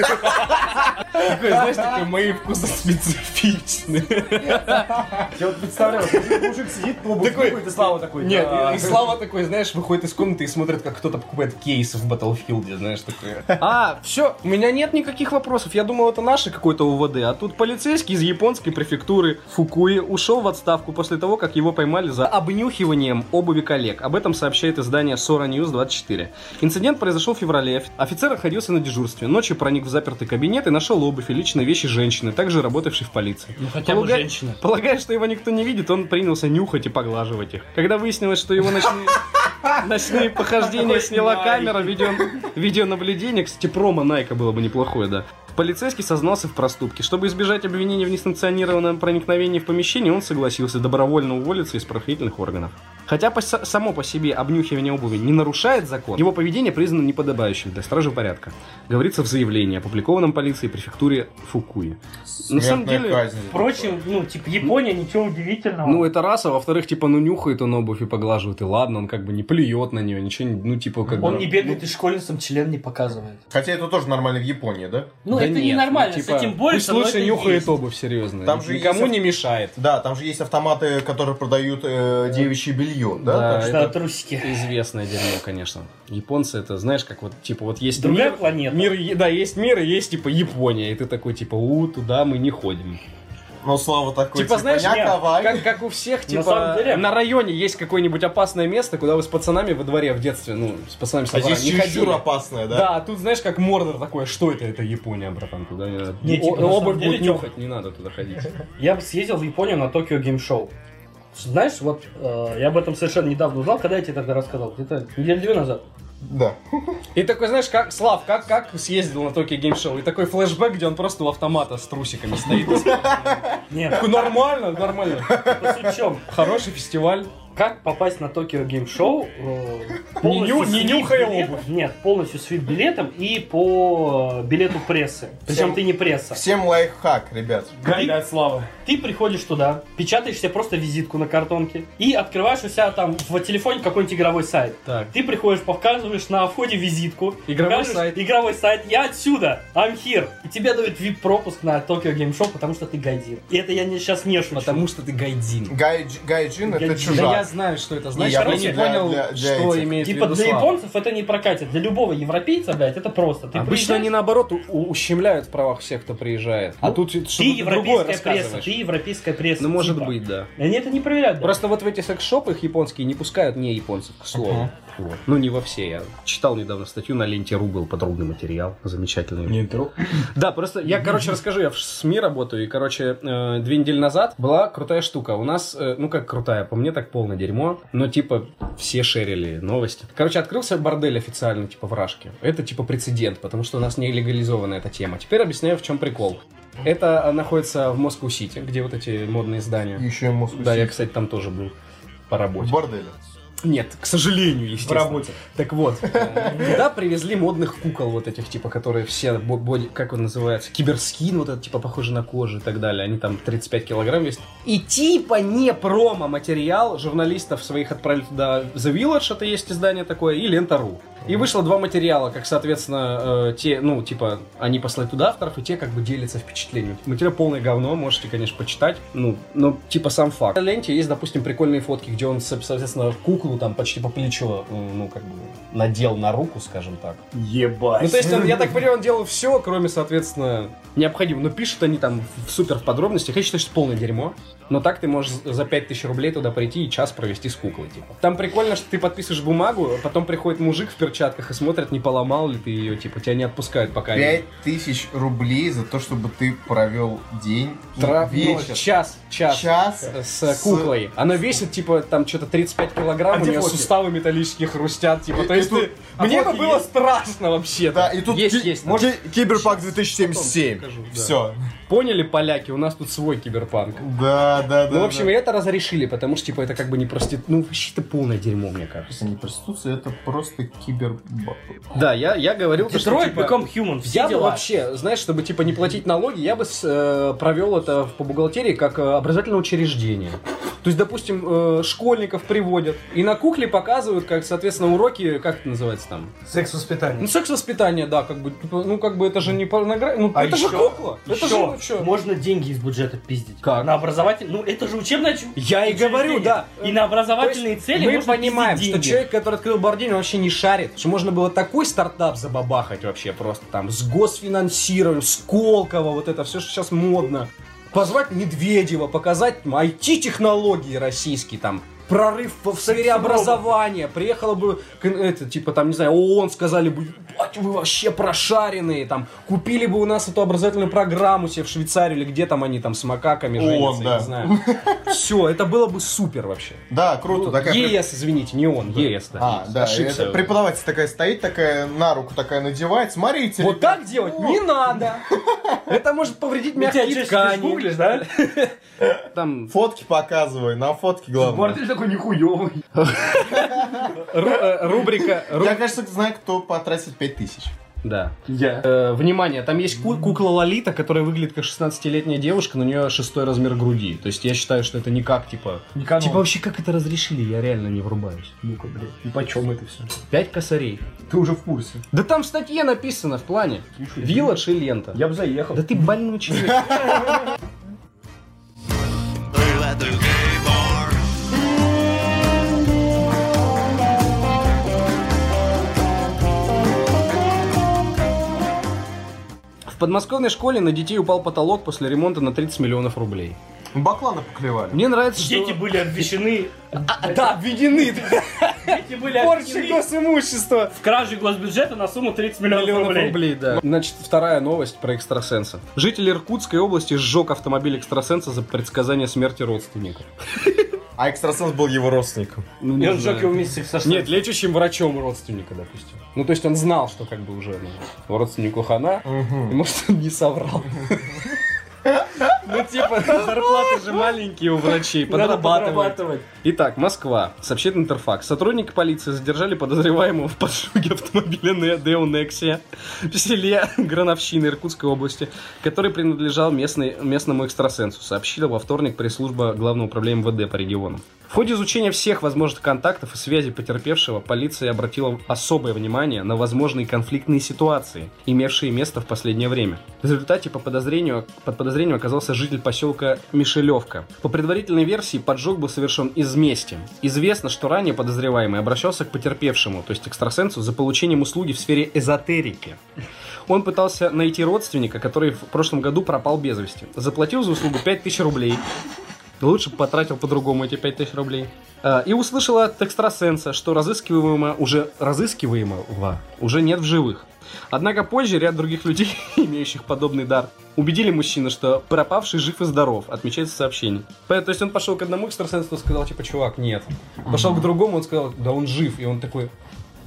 Такой, знаешь, такой, мои вкусы специфичны. Я вот представляю, мужик, сидит, обувь Такой- и Слава такой. Нет, и Слава такой, знаешь, выходит из комнаты и смотрит, как кто-то покупает кейсы в Battlefield, знаешь, такое. А, все, у меня нет никаких вопросов. Я думал, это наше какое-то УВД. А тут полицейский из японской префектуры Фукуи ушел в отставку после того, как его поймали за обнюхиванием обуви коллег. Об этом сообщает издание Sora News 24. Инцидент произошел в феврале. Офицер находился на дежурстве. Ночью проник в запертый кабинет и нашел обувь и личные вещи женщины, также работавшей в полиции. Ну хотя бы Полагаю- женщина. Полагая, что его никто не видит, он принялся нюхать и поглаживать их. Когда выяснилось, что его ночные, ночные похождения сняла камера видео, видеонаблюдения, кстати, промо Найка было бы неплохое, да. Полицейский сознался в проступке. Чтобы избежать обвинения в несанкционированном проникновении в помещение, он согласился добровольно уволиться из правоохранительных органов. Хотя по- само по себе обнюхивание обуви не нарушает закон, его поведение признано неподобающим для стражи порядка. Говорится в заявлении, опубликованном полицией префектуре Фукуи. На самом деле, казнь. Впрочем, ну, типа, Япония, ничего удивительного. ну, это раз, а во-вторых, типа, ну, нюхает он обувь и поглаживает, и ладно, он как бы не плюет на нее, ничего, ну, типа, как Он бы... не бегает и школьницам член не показывает. Хотя это тоже нормально в Японии, да? Ну, Да это нет, ненормально, ну, с типа, этим больше, Пусть лучше это нюхает есть. обувь, серьезно. Там же Никому есть- не мешает. Да, там же есть автоматы, которые продают э, девичье белье. да? Да, Так что- Да, это- трусики. Известное дерьмо, конечно. Японцы это, знаешь, как вот, типа, вот есть Другая мир, планета. мир, да, есть мир и есть, типа, Япония, и ты такой, типа, у, туда мы не ходим. Ну, Слава такой, Типа, знаешь, «Не нет, ковай». как, как у всех, типа, самом деле- на районе есть какое-нибудь опасное место, куда вы с пацанами во дворе в детстве, ну, с пацанами со А здесь не чересчур ходили. опасное, да? Да, а тут, знаешь, как Мордор такой, что это? Это Япония, братан, туда не надо. Не, типа, О- на обувь будет нюхать, не надо туда ходить. Я бы съездил в Японию на Tokyo Game Show. Знаешь, вот э, я об этом совершенно недавно узнал, когда я тебе тогда рассказал, где-то недели две назад. Да. И такой, знаешь, как, Слав, как, как съездил на Tokyo Show? И такой флешбэк, где он просто у автомата с трусиками стоит. Нет, нормально, нормально. Хороший фестиваль. Как попасть на Tokyo Game Show? Не ню- не нюхая билетом- обувь. Нет, полностью с вип-билетом и по э, билету прессы. Причем Всем- ты не пресса. Всем лайфхак, ребят. Гайд от Славы. Ты приходишь туда, печатаешь себе просто визитку на картонке и открываешь у себя там в телефоне какой-нибудь игровой сайт. Так. Ты приходишь, показываешь на входе визитку. Игровой сайт. Игровой сайт. Я отсюда. I'm here. И тебе дают VIP-пропуск на Tokyo Game Show, потому что ты гайдин. И это я не, сейчас не шучу. Потому что ты гайдин. Гай, Гайджин это Гайджин. Да я чужак. знаю, что это значит. я Я не для- понял, для- для что этих. имеет в Типа виду для Слава. японцев это не прокатит. Для любого европейца, блядь, это просто. Ты Обычно приезжаешь, они наоборот у- у- ущемляют в правах всех, кто приезжает. А Ну, тут ты что-то другое европейская пресса, рассказываешь. ты европейская пресса. Ну, может типа. быть, да. Они это не проверяют. да. Просто вот в эти секс-шопы их японские не пускают не японцев, к слову. Вот. Ну, не во все. Я читал недавно статью на ленте РУ был подробный материал. Замечательный. Не интеру. Да, просто я, короче, расскажу, я в СМИ работаю, и, короче, э, две недели назад была крутая штука. У нас, э, ну как крутая, по мне так полное дерьмо, но типа все шерили новости. Короче, открылся бордель официально, типа в Рашке. Это типа прецедент, потому что у нас не легализована эта тема. Теперь объясняю, в чем прикол. Это э, находится в Москву-Сити, где вот эти модные здания. Еще ему Да, я, кстати, там тоже был по В работе. борделе. Нет, к сожалению, В естественно. работе. Так вот, туда привезли модных кукол вот этих, типа, которые все, боди- как он называется, киберскин, вот этот, типа, похожий на кожу и так далее. Они там 35 килограмм весят. И типа не промо-материал журналистов своих отправили туда The Village, это есть издание такое, и Лента.ру. И вышло два материала, как, соответственно, э, те, ну, типа, они послали туда авторов, и те как бы делятся впечатлениями. Материал полное говно, можете, конечно, почитать. Ну, но, типа, сам факт. На ленте есть, допустим, прикольные фотки, где он, со- соответственно, куклу там почти по плечо, ну, как бы, надел на руку, скажем так. Ебать. Ну, то есть, он, я так понимаю, он делал все, кроме, соответственно, необходимого. Но пишут они там в супер в подробностях. Я считаю, что это полное дерьмо. Но так ты можешь за 5000 рублей туда прийти и час провести с куклой, типа. Там прикольно, что ты подписываешь бумагу, а потом приходит мужик в перчатках и смотрит, не поломал ли ты ее, типа, тебя не отпускают пока. Пять тысяч рублей за то, чтобы ты провел день, Тра- ну, вечер, час, час. час С куклой. Она весит, типа, там что-то 35 килограмм, А у нее фотки? суставы металлические хрустят, типа, то И есть тут- ты- а Мне бы было есть? страшно вообще. Да, и тут есть, ки- есть. ки- Киберпанк 2077. Да. Все. Поняли, поляки, у нас тут свой киберпанк. Да, да, да. Ну, в общем, да. и это разрешили, потому что, типа, это как бы не простит... Ну, вообще, это полное дерьмо, мне кажется. Это не проституция, это просто кибер... Да, я, я говорил, Detroit типа, Become Human. Все я бы дела. вообще, знаешь, чтобы, типа, не платить налоги, я бы с- э, провел это по бухгалтерии как э, образовательное учреждение. То есть, допустим, э, школьников приводят и на кукле показывают, как, соответственно, уроки, как это называется там? Ну, Секс-воспитание. секс-воспитание, да, как бы, типа, ну, как бы, это же не порнография, ну, А это же еще- кукла, это же, Чё? можно деньги из бюджета пиздить. Как? На образователь... Ну, это же учебное... Я и говорю, да. И на образовательные цели мы можно понимаем, что человек, который открыл бордень, он вообще не шарит, что можно было такой стартап забабахать вообще просто там с госфинансированием, Сколково, вот это все, что сейчас модно. Позвать Медведева, показать IT-технологии российские там, прорыв в сфере образования. Приехала бы, это, типа, там, не знаю, ООН, сказали бы, «Ебать, вы вообще прошаренные, там, купили бы у нас эту образовательную программу себе в Швейцарии, или где там они там с макаками ООН, женятся, да. я не знаю. Все, это было бы супер вообще. Да, круто. такая преп- ЕС, извините, не он, ЕС, да. А, да, Ошибся. это преподаватель такая стоит, такая на руку такая надевает. Смотрите, Вот ребят. так делать не надо. Это может повредить Ну, мягкие ткани. гуглишь, да? Там Фотки показывай, на фотке главное. Такой нихуёвый. э, рубрика... ру- Я, кажется, знаю, кто потратит 5000. Да. Я. Э, Внимание, там есть ку- кукла Лолита, которая выглядит как 16-летняя девушка, но у нее шестой размер груди. То есть я считаю, что это никак, типа... Не канон. Типа вообще как это разрешили? Я реально не врубаюсь. Ну-ка, блядь. И почем это все? Пять косарей. Ты уже в курсе. Да там в статье написано в плане. Вилладж и лента. Я бы заехал. Да ты больной человек. В подмосковной школе на детей упал потолок после ремонта на 30 миллионов рублей. Баклана поклевали. Мне нравится, что... Дети были обвещены. А, да, обведены Дети были порчи обвещены госимущества. в краже госбюджета на сумму 30 миллионов, Миллионов рублей. рублей, да. Значит, вторая новость про экстрасенса. Житель Иркутской области сжег автомобиль экстрасенса за предсказание смерти родственника. А экстрасенс был его родственником. Ну, И он сжег его вместе с экстрасенсом. Нет, лечащим врачом родственника, допустим. Ну, то есть он знал, что как бы уже ну, родственнику хана, и может он не соврал. Ну, типа, зарплаты же маленькие у врачей, подрабатывать. Итак, Москва. Сообщает Интерфакс. Сотрудники полиции задержали подозреваемого в поджоге автомобиля Део Нексия в селе Грановщины Иркутской области, который принадлежал местной, местному экстрасенсу, сообщила во вторник пресс-служба Главного управления МВД по региону. В ходе изучения всех возможных контактов и связей потерпевшего, полиция обратила особое внимание на возможные конфликтные ситуации, имевшие место в последнее время. В результате по подозрению, под подозрением оказался житель поселка Мишелевка. По предварительной версии, поджог был совершен из мести. Известно, что ранее подозреваемый обращался к потерпевшему, то есть экстрасенсу, за получением услуги в сфере эзотерики. Он пытался найти родственника, который в прошлом году пропал без вести. Заплатил за услугу 5000 рублей. Лучше бы потратил по-другому эти 5000 рублей. А, И услышал от экстрасенса, что разыскиваемого уже разыскиваемого уже нет в живых. Однако позже ряд других людей, имеющих подобный дар, убедили мужчину, что пропавший жив и здоров, отмечается в сообщении. То есть он пошел к одному экстрасенсу и сказал, типа, чувак, нет. Пошел к другому, он сказал, да он жив. И он такой,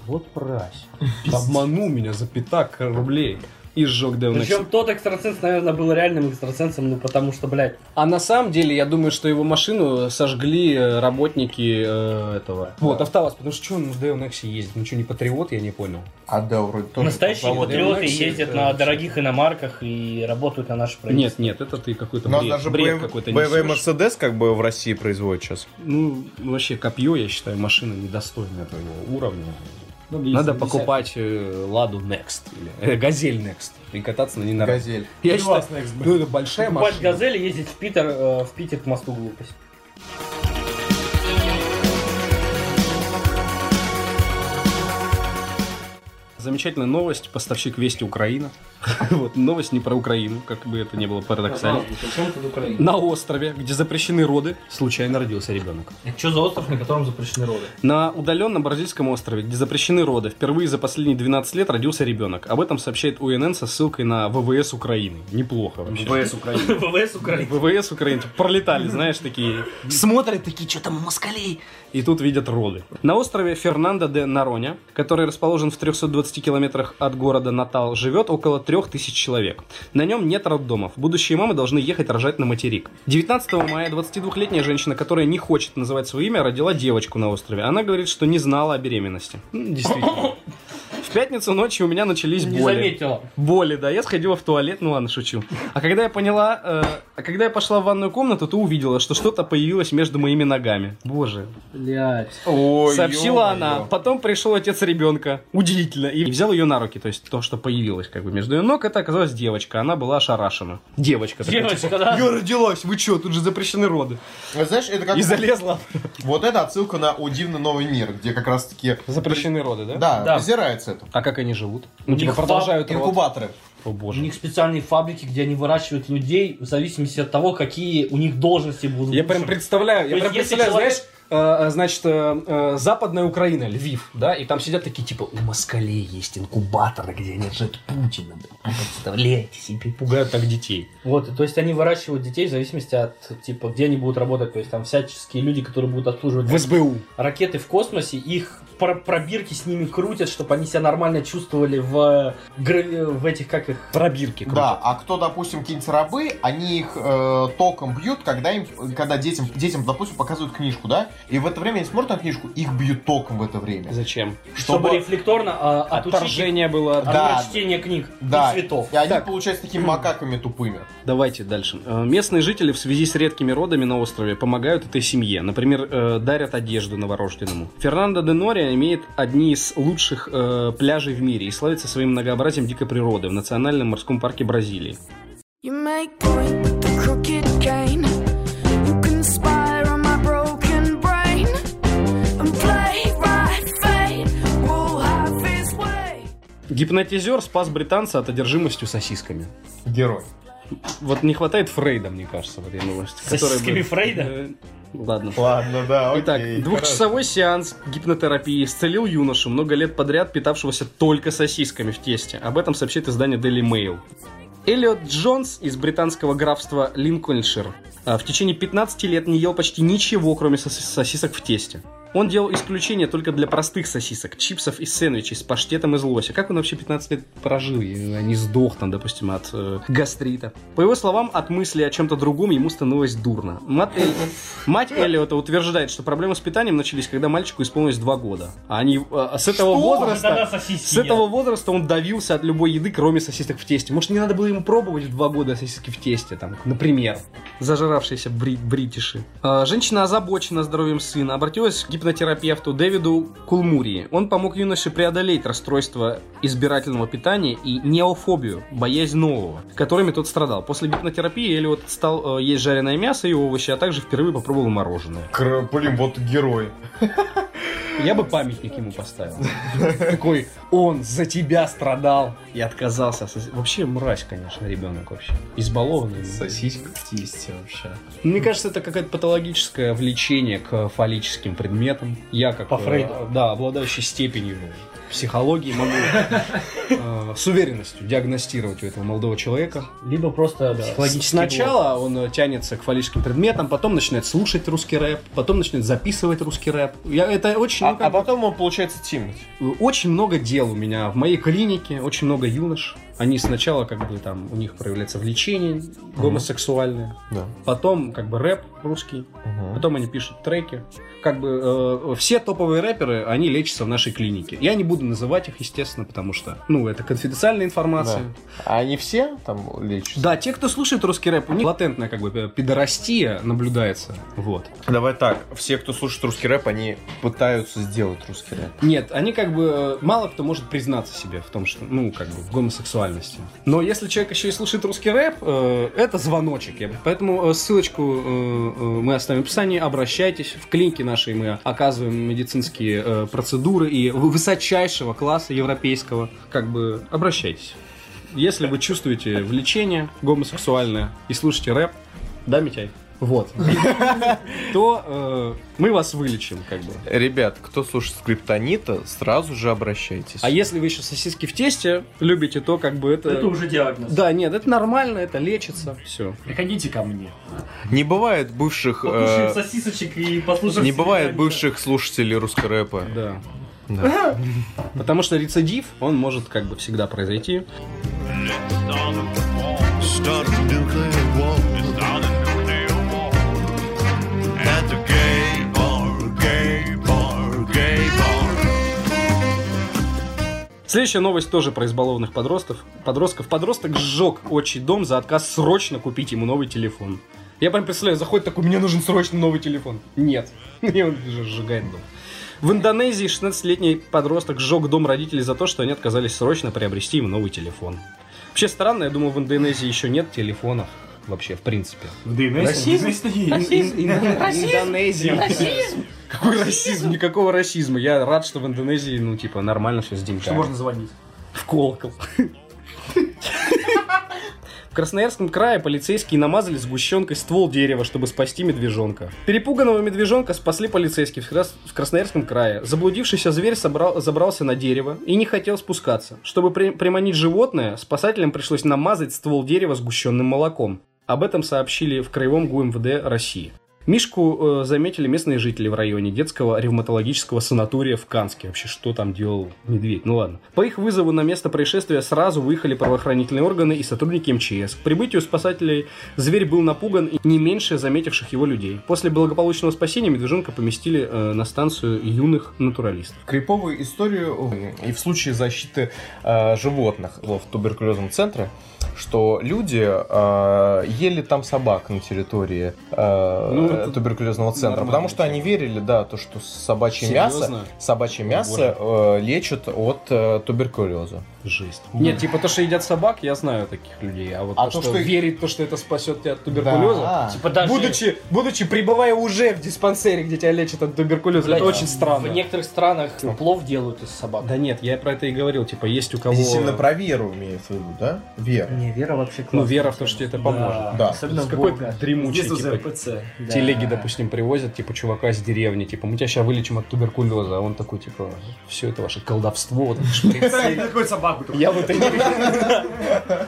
вот прась, обманул меня за пятак рублей. И сжег Ex. Причем тот экстрасенс, наверное, был реальным экстрасенсом, ну потому что, блядь, А на самом деле, я думаю, что его машину сожгли э, работники э, этого. Вот, АвтоВАЗ, потому что что он в Ex ездит? Ну что, не патриот, я не понял. А да, вроде тоже. настоящие патриоты ездят это на дорогих иномарках и работают на наше правительство. Нет, нет, это ты какой-то бред, даже бред BMW какой-то BMW. Mercedes как бы в России производит сейчас. Ну, вообще, копье, я считаю, машина недостойная твоего уровня. Ну, Надо 50. покупать э, Ладу Next, или э, Газель Next, и кататься на ней на Газель. Я считаю, ну это большая Покупать машина. газель и ездить в Питер, э, в Питер к мосту глупость. Замечательная новость, поставщик Вести Украина. вот, новость не про Украину, как бы это ни было парадоксально. На острове, где запрещены роды, случайно родился ребенок. Это что за остров, на котором запрещены роды? На удаленном бразильском острове, где запрещены роды, впервые за последние 12 лет родился ребенок. Об этом сообщает УНН со ссылкой на ВВС Украины. Неплохо вообще. ВС Украины. ВВС Украины. ВВС Украины пролетали, знаешь, такие. Смотрят такие, что там у москалей. И тут видят роды. На острове Фернандо де Нароня, который расположен в 320 километрах от города Натал, живет около 3000 человек. На нем нет роддомов. Будущие мамы должны ехать рожать на материк. 19 мая 22-летняя женщина, которая не хочет называть свое имя, родила девочку на острове. Она говорит, что не знала о беременности. Действительно. В пятницу ночью у меня начались Не боли. заметила. Боли, да. Я сходила в туалет, ну ладно, шучу. А когда я поняла, э, а когда я пошла в ванную комнату, то увидела, что что-то появилось между моими ногами. Боже. Блять. Ой, Сообщила ё-моё. она. Потом пришел отец ребенка. Удивительно. И взял ее на руки. То есть то, что появилось как бы между ее ног, это оказалась девочка. Она была ошарашена. Девочка. такая, Девочка, типа, да? Я родилась, вы что, тут же запрещены роды. Ну, Знаешь, это как... И залезла. Вот это отсылка на «О дивный новый мир», где как раз таки... Запрещены роды, да? Да, Да. Презирается это. А как они живут? У Ну, типа них продолжают род. Инкубаторы. О У боже. них специальные фабрики, где они выращивают людей в зависимости от того, какие у них должности будут. Я прям представляю, я прям представляю, человек- знаешь, значит, э, э, западная Украина, Львив, да, и там сидят такие, типа, у москалей есть инкубаторы, где они рожают Путина, блин. представляете себе, пугают так детей. Вот, то есть они выращивают детей в зависимости от, типа, где они будут работать. То есть там всяческие люди, которые будут обслуживать В СБУ. ракеты в космосе, их про- пробирки с ними крутят, чтобы они себя нормально чувствовали в, в этих, как их... Пробирки крутят. Да, а кто, допустим, какие-нибудь рабы, они их э, током бьют, когда им, когда детям, детям, допустим, показывают книжку, да, и в это время они смотрят на книжку, их бьют током в это время. Зачем? Чтобы, Чтобы- рефлекторно а, отучить их Отторжение было. от Да. чтения книг Да, и цветов. и они Так. получаются такими макаками тупыми. Давайте дальше. Э, Местные жители в связи с редкими родами на острове помогают этой семье. Например, э, дарят одежду новорожденному. Фернандо де Нория имеет одни из лучших э, пляжей в мире и славится своим многообразием дикой природы в Национальном морском парке Бразилии. You make Гипнотизер спас британца от одержимостью сосисками. Герой. Вот не хватает Фрейда, мне кажется, в этой новости. Сосисками бы- Фрейда? Э, Ладно. Ладно, да, окей. Итак, двухчасовой сеанс гипнотерапии исцелил юношу, много лет подряд питавшегося только сосисками в тесте. Об этом сообщает издание Daily Mail. Эллиот Джонс из британского графства Линкольншир а, в течение 15 лет не ел почти ничего, кроме сос- сосисок в тесте. Он делал исключение только для простых сосисок, чипсов и сэндвичей с паштетом из лося. Как он вообще 15 лет прожил и не сдох там, допустим, от э, гастрита? По его словам, от мысли о чем-то другом ему становилось дурно. Мать, Эль- Мать Эллиота утверждает, что проблемы с питанием начались, когда мальчику исполнилось 2 года. А они э, с этого возраста... Тогда сосиски С этого возраста он давился от любой еды, кроме сосисок в тесте. Может, не надо было ему пробовать в два года сосиски в тесте, там, например. Зажиравшиеся бри- бритиши. А, Женщина озабочена здоровьем сына. Обратилась к гипнотерапевту Дэвиду Кулмурии. Он помог юноше преодолеть расстройство избирательного питания и неофобию, боязнь нового, которыми тот страдал. После гипнотерапии Эллиот стал э, есть жареное мясо и овощи, а также впервые попробовал мороженое. Кр- Блин, вот герой. Я бы памятник ему поставил. Такой, он за тебя страдал и отказался. Вообще мразь, конечно, ребенок вообще. Избалованный. Сосиска в тесте вообще. Мне кажется, это какое-то патологическое влечение к фаллическим предметам. Я как... По э, Фрейду. Да, обладающий степенью психологии могу э, с уверенностью диагностировать у этого молодого человека. Либо просто психологический Сначала он э, тянется к фаллическим предметам, потом начинает слушать русский рэп, потом начинает записывать русский рэп. Я, это очень, А, ну, а потом он, получается, Тимати. очень много дел у меня в моей клинике, очень много юнош. Они сначала как бы там у них проявляется влечение гомосексуальное, Да. потом как бы рэп русский, потом они пишут треки. Как бы э, все топовые рэперы, они лечатся в нашей клинике. Я не буду называть их, естественно, потому что, ну, это конфиденциальная информация. А они все там лечатся? Да, те, кто слушает русский рэп, у них латентная как бы э, пидорастия наблюдается. Вот. Давай так, все, кто слушает русский рэп, они пытаются сделать русский рэп. Нет, они как бы э, мало кто может признаться себе в том, что, ну, как бы в гомосексуальности. Но если человек еще и слушает русский рэп, э, это звоночек. Поэтому э, ссылочку э, мы оставим в описании. Обращайтесь. В клинике нашей мы оказываем медицинские процедуры и высочайшего класса европейского. Как бы обращайтесь. Если вы чувствуете влечение гомосексуальное и слушаете рэп, да, Митяй? Вот. То э, мы вас вылечим, как бы. Ребят, кто слушает скриптонита, сразу же обращайтесь. А если вы еще сосиски в тесте любите, то как бы это... Это уже диагноз. Да, нет, это нормально, это лечится, все. Приходите ко мне. Не бывает бывших... э, Покушаем сосисочек и послушаем... не бывает бывших слушателей русского рэпа. Да. Да. Потому что рецидив, он может как бы всегда произойти. Start a nuclear war. Следующая новость тоже про избалованных подростков. Подростков. Подросток сжег отчий дом за отказ срочно купить ему новый телефон. Я прям представляю, заходит такой, мне нужен срочно новый телефон. Нет. И он сжигает дом. В Индонезии 16-летний подросток сжег дом родителей за то, что они отказались срочно приобрести ему новый телефон. Вообще странно, я думал, в Индонезии еще нет телефонов. Вообще, в принципе. В ДНС? Расизм? Индонезия. Какой расизм? Никакого расизма. Я рад, что в Индонезии, ну, типа, нормально все с деньгами. Что можно звонить? В колокол. В Красноярском крае полицейские намазали сгущенкой ствол дерева, чтобы спасти медвежонка. Перепуганного медвежонка спасли полицейские в Красноярском крае. Заблудившийся зверь собрал- забрался на дерево и не хотел спускаться. Чтобы при- приманить животное, спасателям пришлось намазать ствол дерева сгущенным молоком. Об этом сообщили в Краевом ГУМВД России. Мишку э, заметили местные жители в районе детского ревматологического санатория в Канске. Вообще, что там делал медведь? Ну ладно. По их вызову на место происшествия сразу выехали правоохранительные органы и сотрудники МЧС. К прибытию спасателей зверь был напуган и не меньше заметивших его людей. После благополучного спасения медвежонка поместили э, на станцию юных натуралистов. Криповую историю э, и в случае защиты э, животных в туберкулезном центре, что люди э, ели там собак на территории э, Ну, это туберкулезного центра, потому что они верили, да, то, что собачье мясо, Серьезно? собачье О, мясо э, лечит от э, туберкулеза. Жесть. Нет, типа то, что едят собак, я знаю таких людей. А вот А то, то, что, что- верить, то, что это спасет тебя от туберкулеза. Да. Типа даже... Будучи, будучи пребывая уже в диспансере, где тебя лечат от туберкулеза, Блядь, это очень странно. В некоторых странах плов делают из собак. Да нет, я про это и говорил. Типа, есть у кого... Здесь именно про веру имеется в виду, да? Вера. Не, вера вообще Ну, вера в то, что тебе это поможет. Да. Особенно С в какой Бога. дремучей, Здесь за типа, РПЦ. телеги, допустим, привозят, типа, чувака с деревни, типа, мы тебя сейчас вылечим от туберкулеза, а он такой, типа, все это ваше колдовство, вот. Такой собаку Я вот и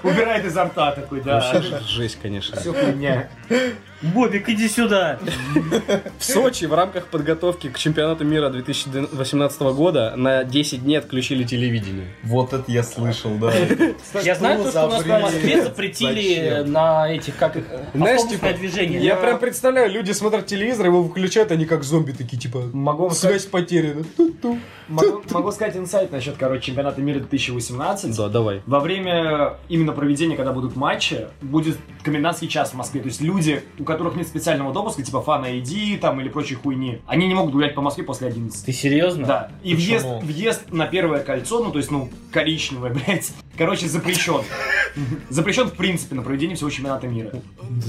убирает изо рта такой, да. Вообще жесть, конечно. Все хуйня. Бобик, иди сюда. В Сочи в рамках подготовки к чемпионату мира 2018 года на 10 дней отключили телевидение. Вот это я слышал, да. Я знаю, то, что у нас в Москве запретили на этих, как их, Знаешь, автобусное типа, движение. Я прям представляю, люди смотрят телевизор, его выключают, они как зомби такие, типа, связь потеряна. Ту-ту. могу, могу сказать инсайт насчет, короче, чемпионата мира 2018. Да, давай. Во время именно проведения, когда будут матчи, будет комендантский час в Москве. То есть люди, у которых нет специального допуска, типа фана ID там или прочей хуйни, они не могут гулять по Москве после 11. Ты серьезно? Да. И Почему? въезд, въезд на первое кольцо, ну то есть, ну, коричневое, блядь, короче, запрещен. Запрещен, в принципе, на проведение всего чемпионата мира.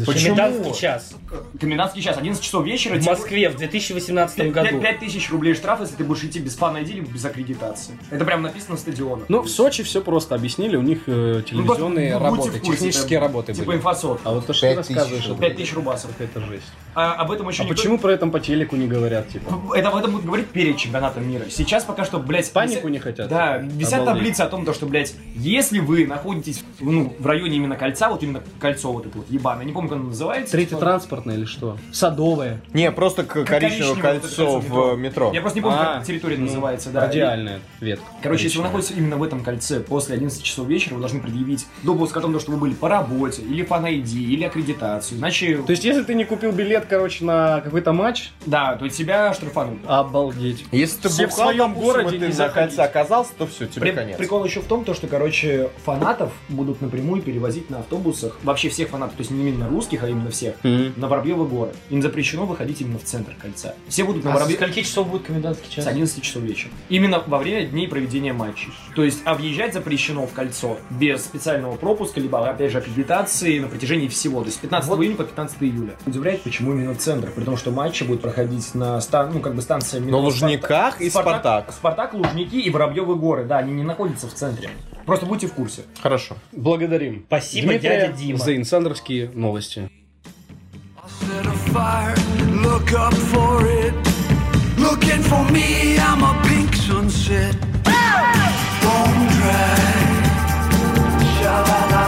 Комендантский час. Комендантский час, 11 часов вечера. В Москве в 2018 году. 5 тысяч рублей штраф, если ты будешь идти без фана ID либо без аккредитации. Это прям написано на стадионе. Ну, в Сочи все просто объяснили, у них э, телевизионные Ну, будьте работы, курсе, технические это работы Типа были. инфосот. А вот то, что ты рассказываешь, это 5 тысяч рубасов. это жесть. А об этом еще А никто- почему про это по телеку не говорят, типа? Это об этом будут говорить перед чемпионатом мира. Сейчас пока что, блядь, Панику висят- не хотят? Да, висят Обалдеть. таблицы о том, то, что, блядь, если вы находитесь ну, в районе именно кольца, вот именно кольцо вот это вот ебаное, не помню, как оно называется. Третье типа- транспортное или что? Садовое. Не, просто к- коричневое коричневое кольцо вот в метро. Я просто не помню, А, как территория ну, называется, да. Радиальная ветка. Короче, если вы находитесь именно в этом кольце после 11 часов вечера, вы должны предъявить допуск о том, что вы были по работе, или по ID, или аккредитацию. Иначе, То есть, если ты не купил билет, короче, на какой-то матч, да, то тебя штрафанут. обалдеть. Если ты Все в своем городе на кольце ходить. оказался, то все, тебе При- конец. Прикол еще в том, то, что, короче, фанатов будут напрямую перевозить на автобусах, вообще всех фанатов, то есть не именно русских, а именно всех, на Воробьевы горы. Им запрещено выходить именно в центр кольца. Все будут на А с Воробье... скольки часов будет комендантский час? С 11 часов вечера. Именно во время дней проведения матчей. То есть, а въезжать запрещено в кольцо без специального пропуска, либо, опять же, аккредитации на протяжении всего. То есть, с 15 июня по 15 июля. Удивляет, почему именно центр, при том, что матчи будут проходить на стан... ну, как бы станция На Лужниках и Спартак. Спартак, Лужники и Воробьевы горы, да, они не находятся в центре. Просто будьте в курсе. Хорошо. Благодарим. Спасибо, Дмитрия дядя Дима. за инсандровские новости. Looking for me, I'm a pink sunset. Bone dry. Sha-la-la.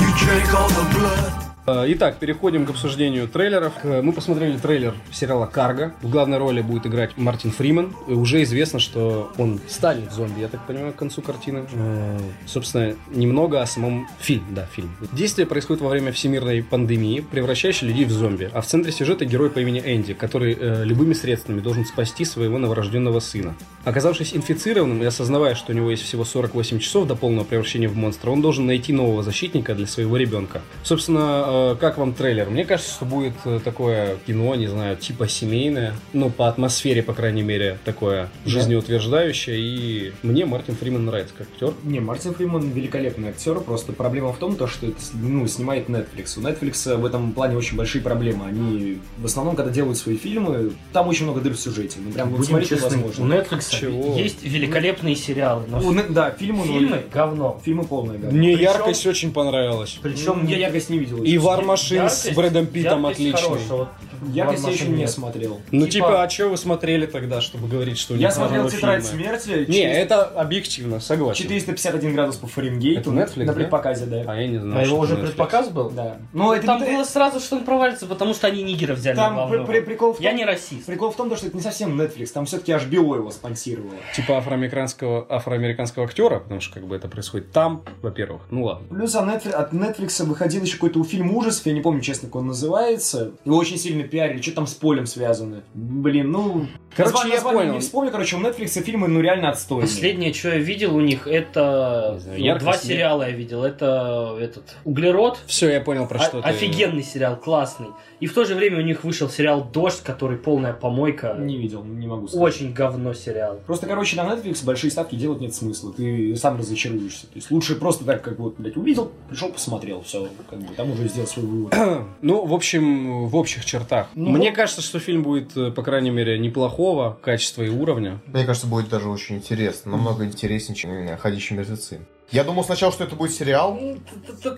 You drank all the blood. Э, Итак, переходим к обсуждению трейлеров. Э, Мы посмотрели трейлер сериала «Карго». В главной роли будет играть Мартин Фриман. И уже известно, что он станет зомби, я так понимаю, к концу картины. Э, Собственно, немного о самом фильме. Да, фильм. Действие происходит во время всемирной пандемии, превращающей людей в зомби. А в центре сюжета герой по имени Энди, который э, любыми средствами должен спасти своего новорожденного сына. Оказавшись инфицированным и осознавая, что у него есть всего 48 часов до полного превращения в монстра, он должен найти нового защитника для своего ребенка. Собственно, э, как вам трейлер? Мне кажется, что будет э, такое кино, не знаю, типа семейное, ну, по атмосфере, по крайней мере, такое жизнеутверждающее, и мне Мартин Фриман нравится как актер. Не, Мартин Фриман великолепный актер, просто проблема в том, то, что это ну, снимает Netflix. У Netflix в этом плане очень большие проблемы. Они в основном, когда делают свои фильмы, там очень много дыр в сюжете. Ну, прям Будем смотреть честны, невозможно. у Netflix Чего? есть великолепные сериалы, но У да, фильмы, фильмы говно. фильмы полные, да. Мне Причем- яркость очень понравилась. Причем я яркость не видел. И War Machine с Брэдом яркость отличный. хорошая, вот Я еще Machine не смотрел. Ну, Типа- типа, а что вы смотрели тогда, чтобы говорить, что Я смотрел «Тетрадь смерти». Не, 400 это объективно, согласен. 451 градус по Фаренгейту. Это Netflix, На да? предпоказе, да. А я не знаю. А его уже предпоказ был? Да. Ну, Но это там не- было сразу, что он провалится, потому что они нигера взяли Там при- прикол в том, Я не расист. Прикол в том, что это не совсем Netflix, там все-таки HBO его спонсировало. Типа афроамериканского, афроамериканского актера, потому что как бы это происходит там, во-первых. Ну ладно. Плюс от Netflix, от Netflix выходил еще какой-то фильм фильм ужасов, я не помню, честно, как он называется. Его очень сильно пиарили, что там с полем связано. Блин, ну... Короче, название- я название понял. Не вспомню, короче, у Netflix фильмы, ну, реально отстойные. Последнее, что я видел у них, это знаю, ну, «Яркость два смерти». сериала я видел. Это этот Углерод. Все, я понял про О- что ты. офигенный сериал, классный. И в то же время у них вышел сериал Дождь, который полная помойка. Не видел, не могу сказать. Очень говно сериал. Просто, короче, на Netflix большие ставки делать нет смысла. Ты сам разочаруешься. То есть лучше просто так, как вот, блядь, увидел, пришел, посмотрел, все, как бы, там уже сделал свой вывод. Ну, в общем, в общих чертах. Ну, Мне вот- кажется, что фильм будет, э, по крайней мере, неплохого качества и уровня. Мне кажется, будет даже очень интересно. Намного интереснее, чем «Ходячие мертвецы». Я думал сначала, что это будет сериал.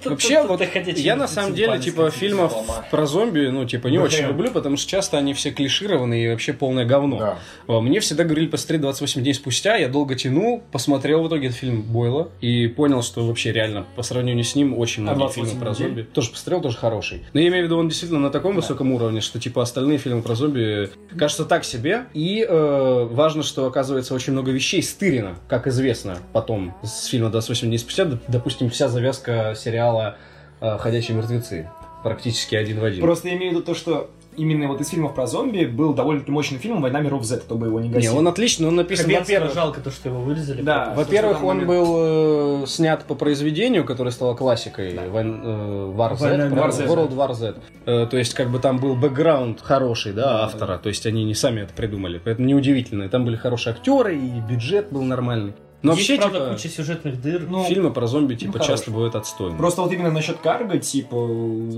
Вообще, вот я на самом деле, типа, фильмов про зомби, ну, типа, не очень люблю, потому что часто они все клишированы и вообще полное говно. А, Мне всегда говорили посмотреть 28 дней спустя, я долго тянул, посмотрел в итоге этот фильм Бойла и понял, что вообще реально по сравнению с ним очень многие 28 фильмы про зомби. Тоже посмотрел, тоже хороший. Но я имею в виду, он действительно на таком высоком уровне, что типа остальные фильмы про зомби кажутся так себе. И э, важно, что оказывается очень много вещей стырено, как известно потом с фильма 28 дней спустя. Д- Допустим, вся завязка сериала э, «Ходячие мертвецы». Практически один в один. Просто я имею в виду то, что именно вот из фильмов про зомби был довольно мощный фильм «Война миров Z», кто бы его не Не, гасил. он отличный, он написан, во-первых, жалко то, что его вырезали. Да. Во-первых, что он момент- был э, снят по произведению, которое стало классикой Войн- э, War Z, Война? War Z, World War Z. Э, то есть, как бы там был бэкграунд хороший, да, автора. То есть, они не сами это придумали. Поэтому неудивительно. И Там были хорошие актеры, и бюджет был нормальный. Но Есть, вообще, правда, типа, куча сюжетных дыр. Ну, фильмы про зомби, типа, хороший. часто бывают отстойные. Просто вот именно насчет карго, типа,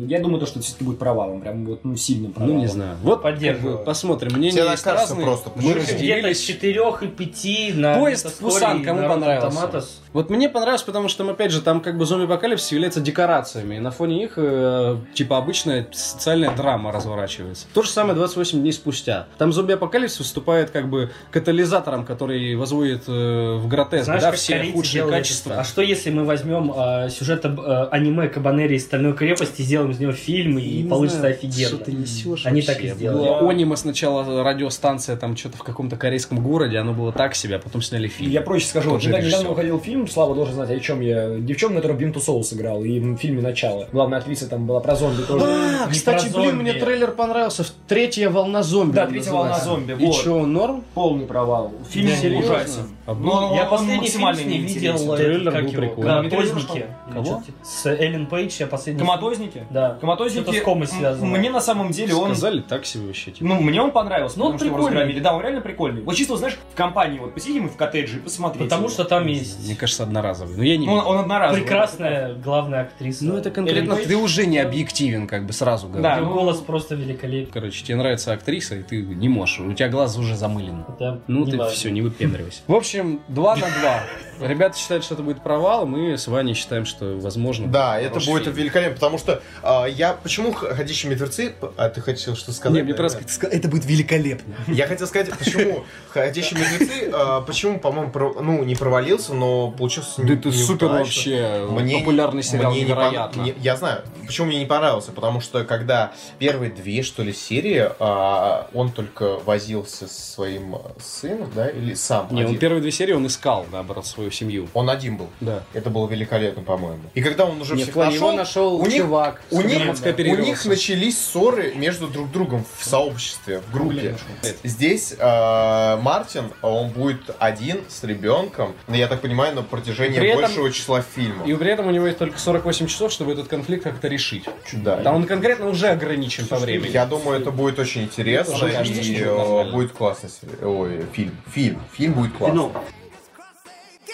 я думаю, то, что все-таки будет провалом. Прям вот, ну, сильным Ну, провалом. не знаю. Вот, Поддерживаю. как бы, посмотрим. Есть кажется разные. просто, Мы почему? Где-то с разделились. 4 и 5 на Поезд Пусан кому понравился? Tomatoes. Вот мне понравилось, потому что, опять же, там как бы зомби-апокалипсис является декорациями. И на фоне их, э, типа, обычная социальная драма разворачивается. То же самое 28 дней спустя. Там зомби-апокалипсис выступает как бы катализатором, который возводит э, в гротеск, Знаешь, да, все худшие качества. это? А что если мы возьмем э, сюжет об, э, аниме Кабанери из Стальной крепости, сделаем из него фильм и Не получится знаю, офигенно? Что ты несешь Они вообще? так и сделали. Было Онима сначала радиостанция там что-то в каком-то корейском городе, оно было так себе, а потом сняли фильм. я проще скажу, вот же недавно выходил фильм, Слава должен знать, о чем я. Девчонка, которая Бинту Соул сыграла, и в фильме «Начало». Главная актриса там была про зомби тоже. А, кстати, блин, мне трейлер понравился. Третья волна зомби. Да, «Третья волна зомби», И что, норм? Полный провал. Фильм серьезно? ужасен. А Но он- Я последний фильм максимально с ней видел Трейлер был прикольный. «Коматозники». Кого? С Эллен Пейдж я последний... Коматозники? Да. Коматозники, с комой связано. мне на самом деле он... Сказали так себе вообще. Типа. Ну, мне он понравился, Ну, он прикольный. Да, он реально прикольный. Вот чисто, знаешь, в компании вот посидим и в коттедже и посмотреть. Потому что там есть Мне кажется, одноразовый. Но я не Ну, он, одноразовый. прекрасная главная актриса. Ну, это конкретно Эллен ты уже не объективен, как бы сразу говорю. Да. Ну- голос просто великолепен. Короче, тебе нравится актриса, и ты не можешь. У тебя глаз уже замылен. Это Ну, не ты важно. все, не выпендривайся. В общем, 2 на 2. Ребята считают, что это будет провал, мы с Ваней считаем, что возможно. Да, это будет фильм. великолепно, потому что а, я... Почему «Х- «Ходячие мертвецы»? А ты хотел что сказать? Не, мне просто это будет великолепно. Я хотел сказать, почему «Ходячие мертвецы», а, почему, по-моему, про- ну, не провалился, но получился Да это не- супер вообще Мне- популярный сериал, мне не невероятно. не- я знаю, почему мне не понравился, потому что когда первые две, что ли, серии, а, он только возился со своим сыном, да, или сам Не, он первые две серии он искал, наоборот, свою семью. Он один был. Да. Это было великолепно, по-моему. И когда он уже Не, всех нашел, его нашел у них- чувак. у них, у них начались ссоры между друг другом в сообществе, в группе. Здесь э, Мартин, он будет один с ребенком, ну, я так понимаю, на протяжении При этом- большего числа фильмов. И при этом у него есть только 48 часов, чтобы этот конфликт как-то решить. Да. Да, он конкретно уже ограничен по времени. Я думаю, это будет очень интересно и что э, будет классный ой, фильм. Фильм. Фильм будет классный.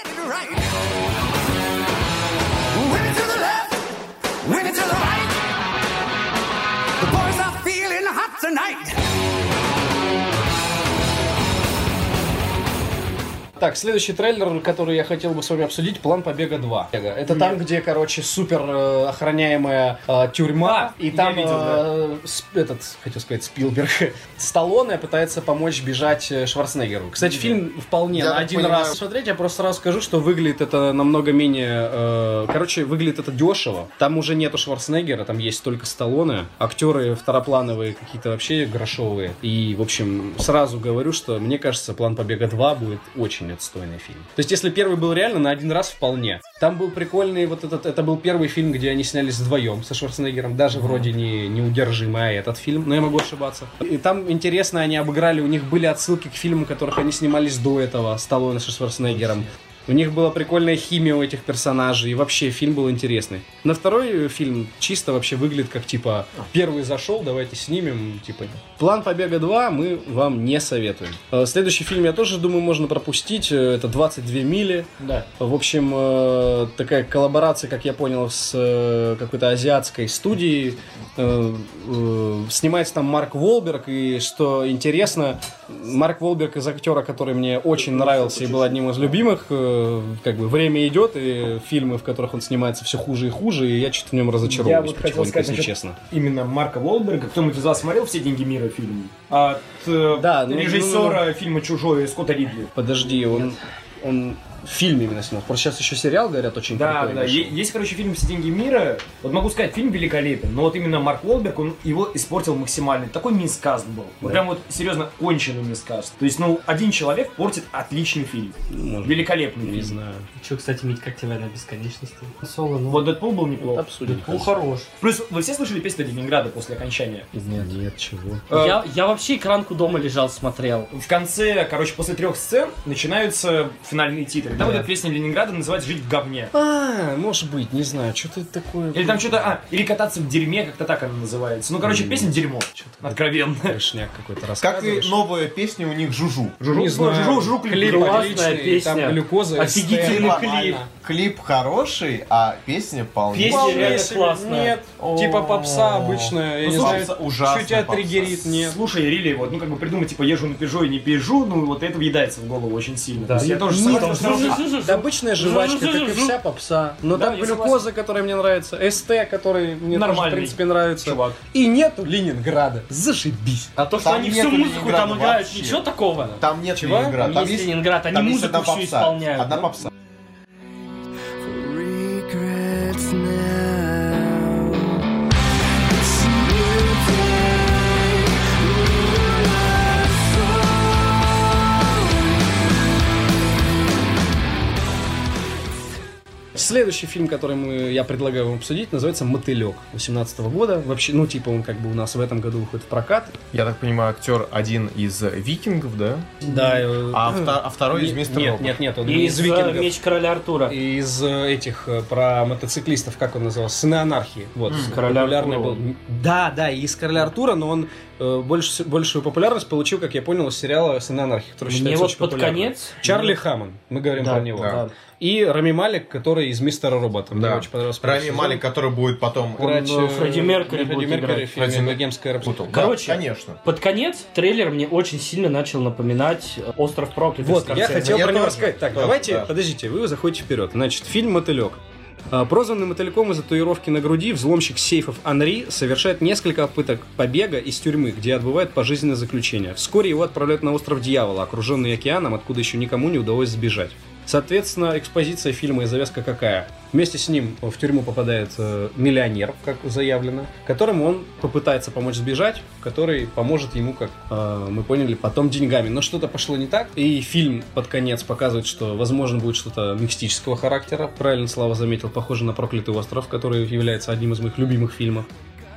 Get it to the left, it to the right. The boys are feeling hot tonight. Так, следующий трейлер, который я хотел бы с вами обсудить, «План побега 2». Это там, где, короче, супер э, охраняемая э, тюрьма, и там видел, э, сп- этот, хотел сказать, Спилберг, Сталлоне пытается помочь бежать э, Шварценеггеру. Кстати, фильм вполне Я на один понимаю- раз смотреть, я просто сразу скажу, что выглядит это намного менее... э, короче, выглядит это дешево. Там уже нету Шварценеггера, там есть только Сталлоне. Актеры второплановые, какие-то вообще грошовые. И, в общем, сразу говорю, что мне кажется, «План побега 2» будет очень очень отстойный фильм. То есть, если первый был реально на один раз вполне. Там был прикольный вот этот, это был первый фильм, где они снялись вдвоем со Шварценеггером, даже вроде не неудержимый, а этот фильм, но я могу ошибаться. И там интересно, они обыграли, у них были отсылки к фильмам, которых они снимались до этого, Сталлоне со Шварценеггером. У них была прикольная химия у этих персонажей, и вообще фильм был интересный. На второй э, фильм чисто вообще выглядит как типа первый зашел, давайте снимем, типа. План побега 2 мы вам не советуем. Э, Следующий фильм я тоже думаю можно пропустить, э, это 22 мили. Да. В общем, такая коллаборация, как я понял, с какой-то азиатской студией. Снимается там Марк Волберг, и что интересно, Марк Волберг из актера, который мне очень нравился и был одним из любимых, как бы время идет, и фильмы, в которых он снимается, все хуже и хуже, и я что-то в нем Я разочаровываюсь вот хотел сказать если честно. именно Марка Волберга. Кто-нибудь из вас смотрел «Все деньги мира» фильм? От э, Да, ну, режиссера фильма «Чужой» Скотта Ридли. Подожди, он, он в фильме именно снимал. Просто сейчас еще сериал, говорят, очень Да, крутой да. вышел. Есть, короче, фильм «Все деньги мира». Вот могу сказать, фильм великолепен, но вот именно Марк Уолберг, он его испортил максимально. Такой мискаст был. Вот прям вот, серьезно, конченый мискаст. То есть, ну, один человек портит отличный фильм. Может, Великолепный не фильм. знаю. Че, кстати, Мить, как тебе на бесконечности? Соло, ну. Вот Дэдпул был неплох. Обсудим. Ну, хорош. Плюс, вы все слышали песню Ленинграда после окончания? Нет, нет, чего. Э, Я, я вообще экранку дома лежал, смотрел. В конце, короче, после трех сцен начинаются финальные титры. Там вот эта песня Ленинграда называется «Жить в говне». А, может быть, не знаю, что это такое. Или там что-то, а, или кататься в дерьме, как-то так она называется. Ну, короче, песня дерьмо. Откровенно. Трешняк какой-то Как и новая песня у них «Жужу». Жужу, знаю. жужу, жужу, клип Классная песня. глюкоза, Офигительный клип. Клип хороший, а песня вполне. Песня классная. Нет, типа попса обычная, я Ну, не знаю, попса ужасная что тебя триггерит, нет. Слушай, Рили, вот, ну, как бы придумать, типа, езжу на пижо и не пижу, ну, вот это въедается в голову очень сильно. Да. То есть я тоже Нет, согласен, Да обычная жвачка, как и вся попса. Но там глюкоза, которая мне нравится, СТ, который мне в принципе, нравится. И нету Ленинграда. Зашибись. А то, что они всю музыку там играют, ничего такого. Там нет? Ленинграда. Там есть Ленинград, они музыку всю исполняют. Одна попса. Следующий фильм, который мы, я предлагаю вам обсудить, называется «Мотылек» 18 года. Вообще, ну, типа, он как бы у нас в этом году выходит в прокат. Я так понимаю, актер один из викингов, да? Да. А, вто- а второй из мистера Нет, Робот. нет, нет, он И не из из э, викингов. Меч короля Артура. Из э, этих э, про мотоциклистов, как он назывался, сыны анархии. Вот, Короля популярный Артура. был. Да, да, и из короля Артура, но он э, больше, большую популярность получил, как я понял, из сериала Сыны анархии, который Мне считается вот очень под популярным. конец- Чарли Хаммон, мы говорим Да, про него. да. И Рами Малик, который из Мистера Робота. Мне Да. очень понравился. Рами сезон. Малик, который будет потом... Играть, Он, э, э, Фредди Меркьюри Фредди будет Меркьюри играть. в фильме «Богемская рапсодия». Путал. Короче, Да, конечно. Под конец трейлер мне очень сильно начал напоминать «Остров проклятых» Вот, я хотел Я про него рассказать. Так, давайте, да. подождите, вы заходите вперед. Значит, фильм «Мотылек». А, Прозванный мотыльком из-за татуировки на груди, взломщик сейфов Анри совершает несколько попыток побега из тюрьмы, где отбывает пожизненное заключение. Вскоре его отправляют на остров Дьявола, окруженный океаном, откуда еще никому не удалось сбежать. Соответственно, экспозиция фильма и завязка какая? Вместе с ним в тюрьму попадает э, миллионер, как заявлено, которому он попытается помочь сбежать, который поможет ему, как э, мы поняли, потом деньгами. Но что-то пошло не так, и фильм под конец показывает, что, возможно, будет что-то мистического характера. Правильно Слава заметил, похоже на «Проклятый остров», который является одним из моих любимых фильмов.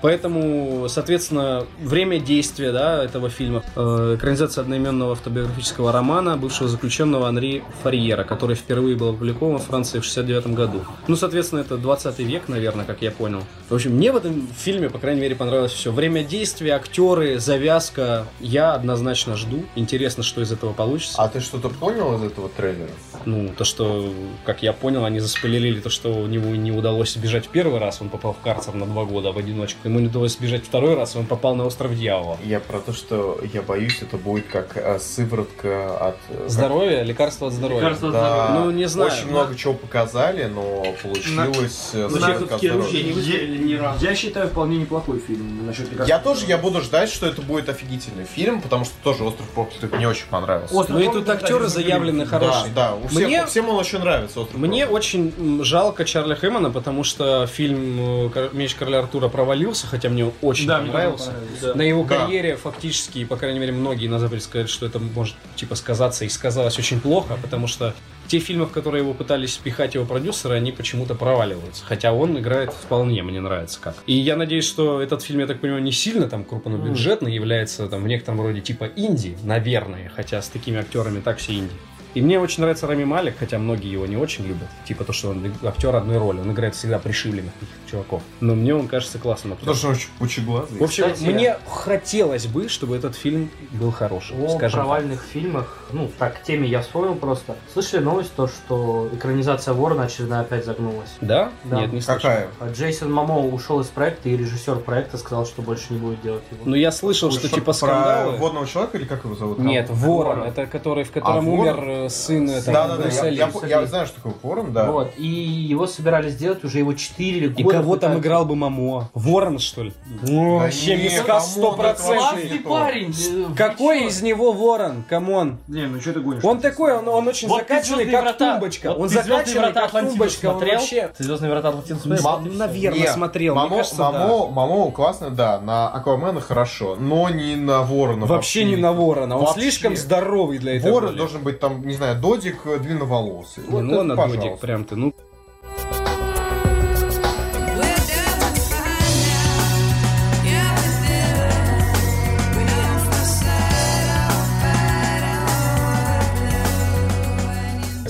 Поэтому, соответственно, время действия да, этого фильма э, экранизация одноименного автобиографического романа бывшего заключенного Анри Фарьера, который впервые был опубликован в Франции в 69 году. Ну, соответственно, это 20 век, наверное, как я понял. В общем, мне в этом фильме, по крайней мере, понравилось все. Время действия, актеры, завязка. Я однозначно жду. Интересно, что из этого получится. А ты что-то понял из этого трейлера? Ну, то, что, как я понял, они заспойлерили то, что у него не удалось сбежать в первый раз, он попал в карцер на два года в одиночку. Ему не удалось сбежать второй раз, он попал на остров дьявола. Я про то, что я боюсь, это будет как э, сыворотка от... э, как- Здоровье, лекарство от здоровья. Лекарство от Да, Ну, не знаю. Очень много чего показали, но получилось э, На- сыворотка от на- здоровья. не выстрелили ни разу. Я считаю, вполне неплохой фильм насчет лекарства. Я тоже, я буду ждать, что это будет офигительный фильм, потому что тоже «Остров проклятых» мне очень понравился. Остров Ну и тут актеры заявлены Да, хорошие. да, у всех, Мне- всем он очень нравится «Остров Мне проклятых». очень жалко Чарли Хэммона, потому что фильм э, «Кор- «Меч короля Артура» провалился, закончился, хотя мне очень Да, мне тоже понравился. понравился. На его Да. карьере фактически, по крайней мере, многие на Западе сказали, что это может типа сказаться и сказалось очень плохо, потому что те фильмы, в которые его пытались впихать его продюсеры, они почему-то проваливаются. Хотя он играет вполне, мне нравится как. И я надеюсь, что этот фильм, я так понимаю, не сильно там крупнобюджетный, является там в некотором роде типа инди, наверное, хотя с такими актерами так все инди. И мне очень нравится Рами Малик, хотя многие его не очень любят. Типа то, что он актер одной роли. Он играет всегда пришибленных чуваков. Но мне он кажется классным актером. Потому что он очень пучеглазый. В общем, Кстати, мне хотелось бы, чтобы этот фильм был хороший. О скажем так. провальных фильмах, ну, так, к теме я вспомнил просто. Слышали новость, то, что экранизация Ворона очередная опять загнулась? Да? Да. Нет, не слышал. Какая? А Джейсон Мамо ушел из проекта, и режиссер проекта сказал, что больше не будет делать его. Ну, я слышал, что типа скандалы... Про водного человека или как его зовут? Нет, Ворон, Ворон. это который, в котором А, умер Ворон? Сын э, там, Да, да, да. Я, я, я знаю, что такое Ворон, да. Вот, и его собирались сделать уже его 4 года. И кого там играл бы Мамо? Ворон, что ли? Да Вообще miscast Момоа, стопроцентный. это Классный не то. парень! э, Какой из него ворон? Come on. Не, ну что ты гонишь? Он такой, он, он очень Вот закачанный, как «Звездные врата». тумбочка. Вот он ты «Звездные закачанный, врата» как тумбочка. Он смотрел? вообще... Ты «Звездные врата Атлантиду» смотрел? Наверное, смотрел. Момоа, кажется, Момоа, Момоа классно, да. На Аквамена хорошо, но не на Ворона. Вообще не на ворона. Он Вообще. слишком здоровый для этого. Ворон должен быть там, не знаю, додик э, длинноволосый. Не, Вот ну это, пожалуйста. додик прям ты. Ну,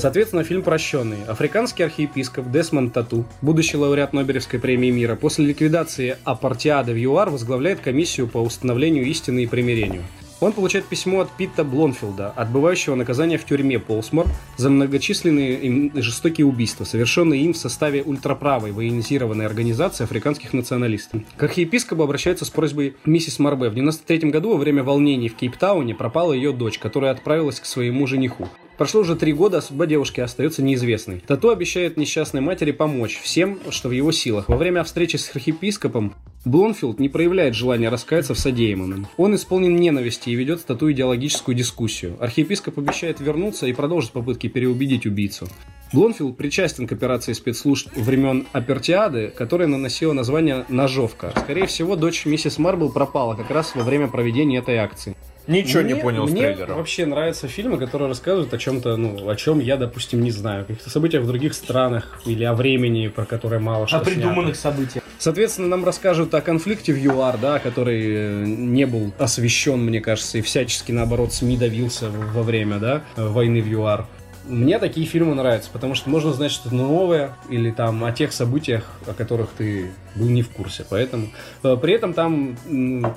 Соответственно, фильм «Прощенный». Африканский архиепископ Десмонд Тату, будущий лауреат Нобелевской премии мира, после ликвидации апартиады в ЮАР возглавляет комиссию по установлению истины и примирению. Он получает письмо от Питта Блонфилда, отбывающего наказание в тюрьме Полсмор за многочисленные и жестокие убийства, совершенные им в составе ультраправой военизированной организации африканских националистов. К архиепископу обращаются с просьбой миссис Марбе. В 93 году во время волнений в Кейптауне пропала ее дочь, которая отправилась к своему жениху. Прошло уже три года, а судьба девушки остается неизвестной. Тату обещает несчастной матери помочь всем, что в его силах. Во время встречи с архиепископом Блонфилд не проявляет желания раскаяться в содеянном. Он исполнен ненависти и ведет с Тату идеологическую дискуссию. Архиепископ обещает вернуться и продолжить попытки переубедить убийцу. Блонфилд причастен к операции спецслужб времен Апертиады, которая наносила название «Ножовка». Скорее всего, дочь миссис Марбл пропала как раз во время проведения этой акции. Ничего не Мне- понял с мне трейлера. вообще нравятся фильмы, которые рассказывают о чем-то, ну, о чем я, допустим, не знаю. О каких-то событиях в других странах или о времени, про которое мало что О придуманных событиях. Соответственно, нам расскажут о конфликте в ЮАР, да, который э, не был освещен, мне кажется, и всячески, наоборот, СМИ давился во время, да, войны в ЮАР. Мне такие фильмы нравятся, потому что можно знать что-то новое или там о тех событиях, о которых ты был не в курсе. Поэтому э, при этом там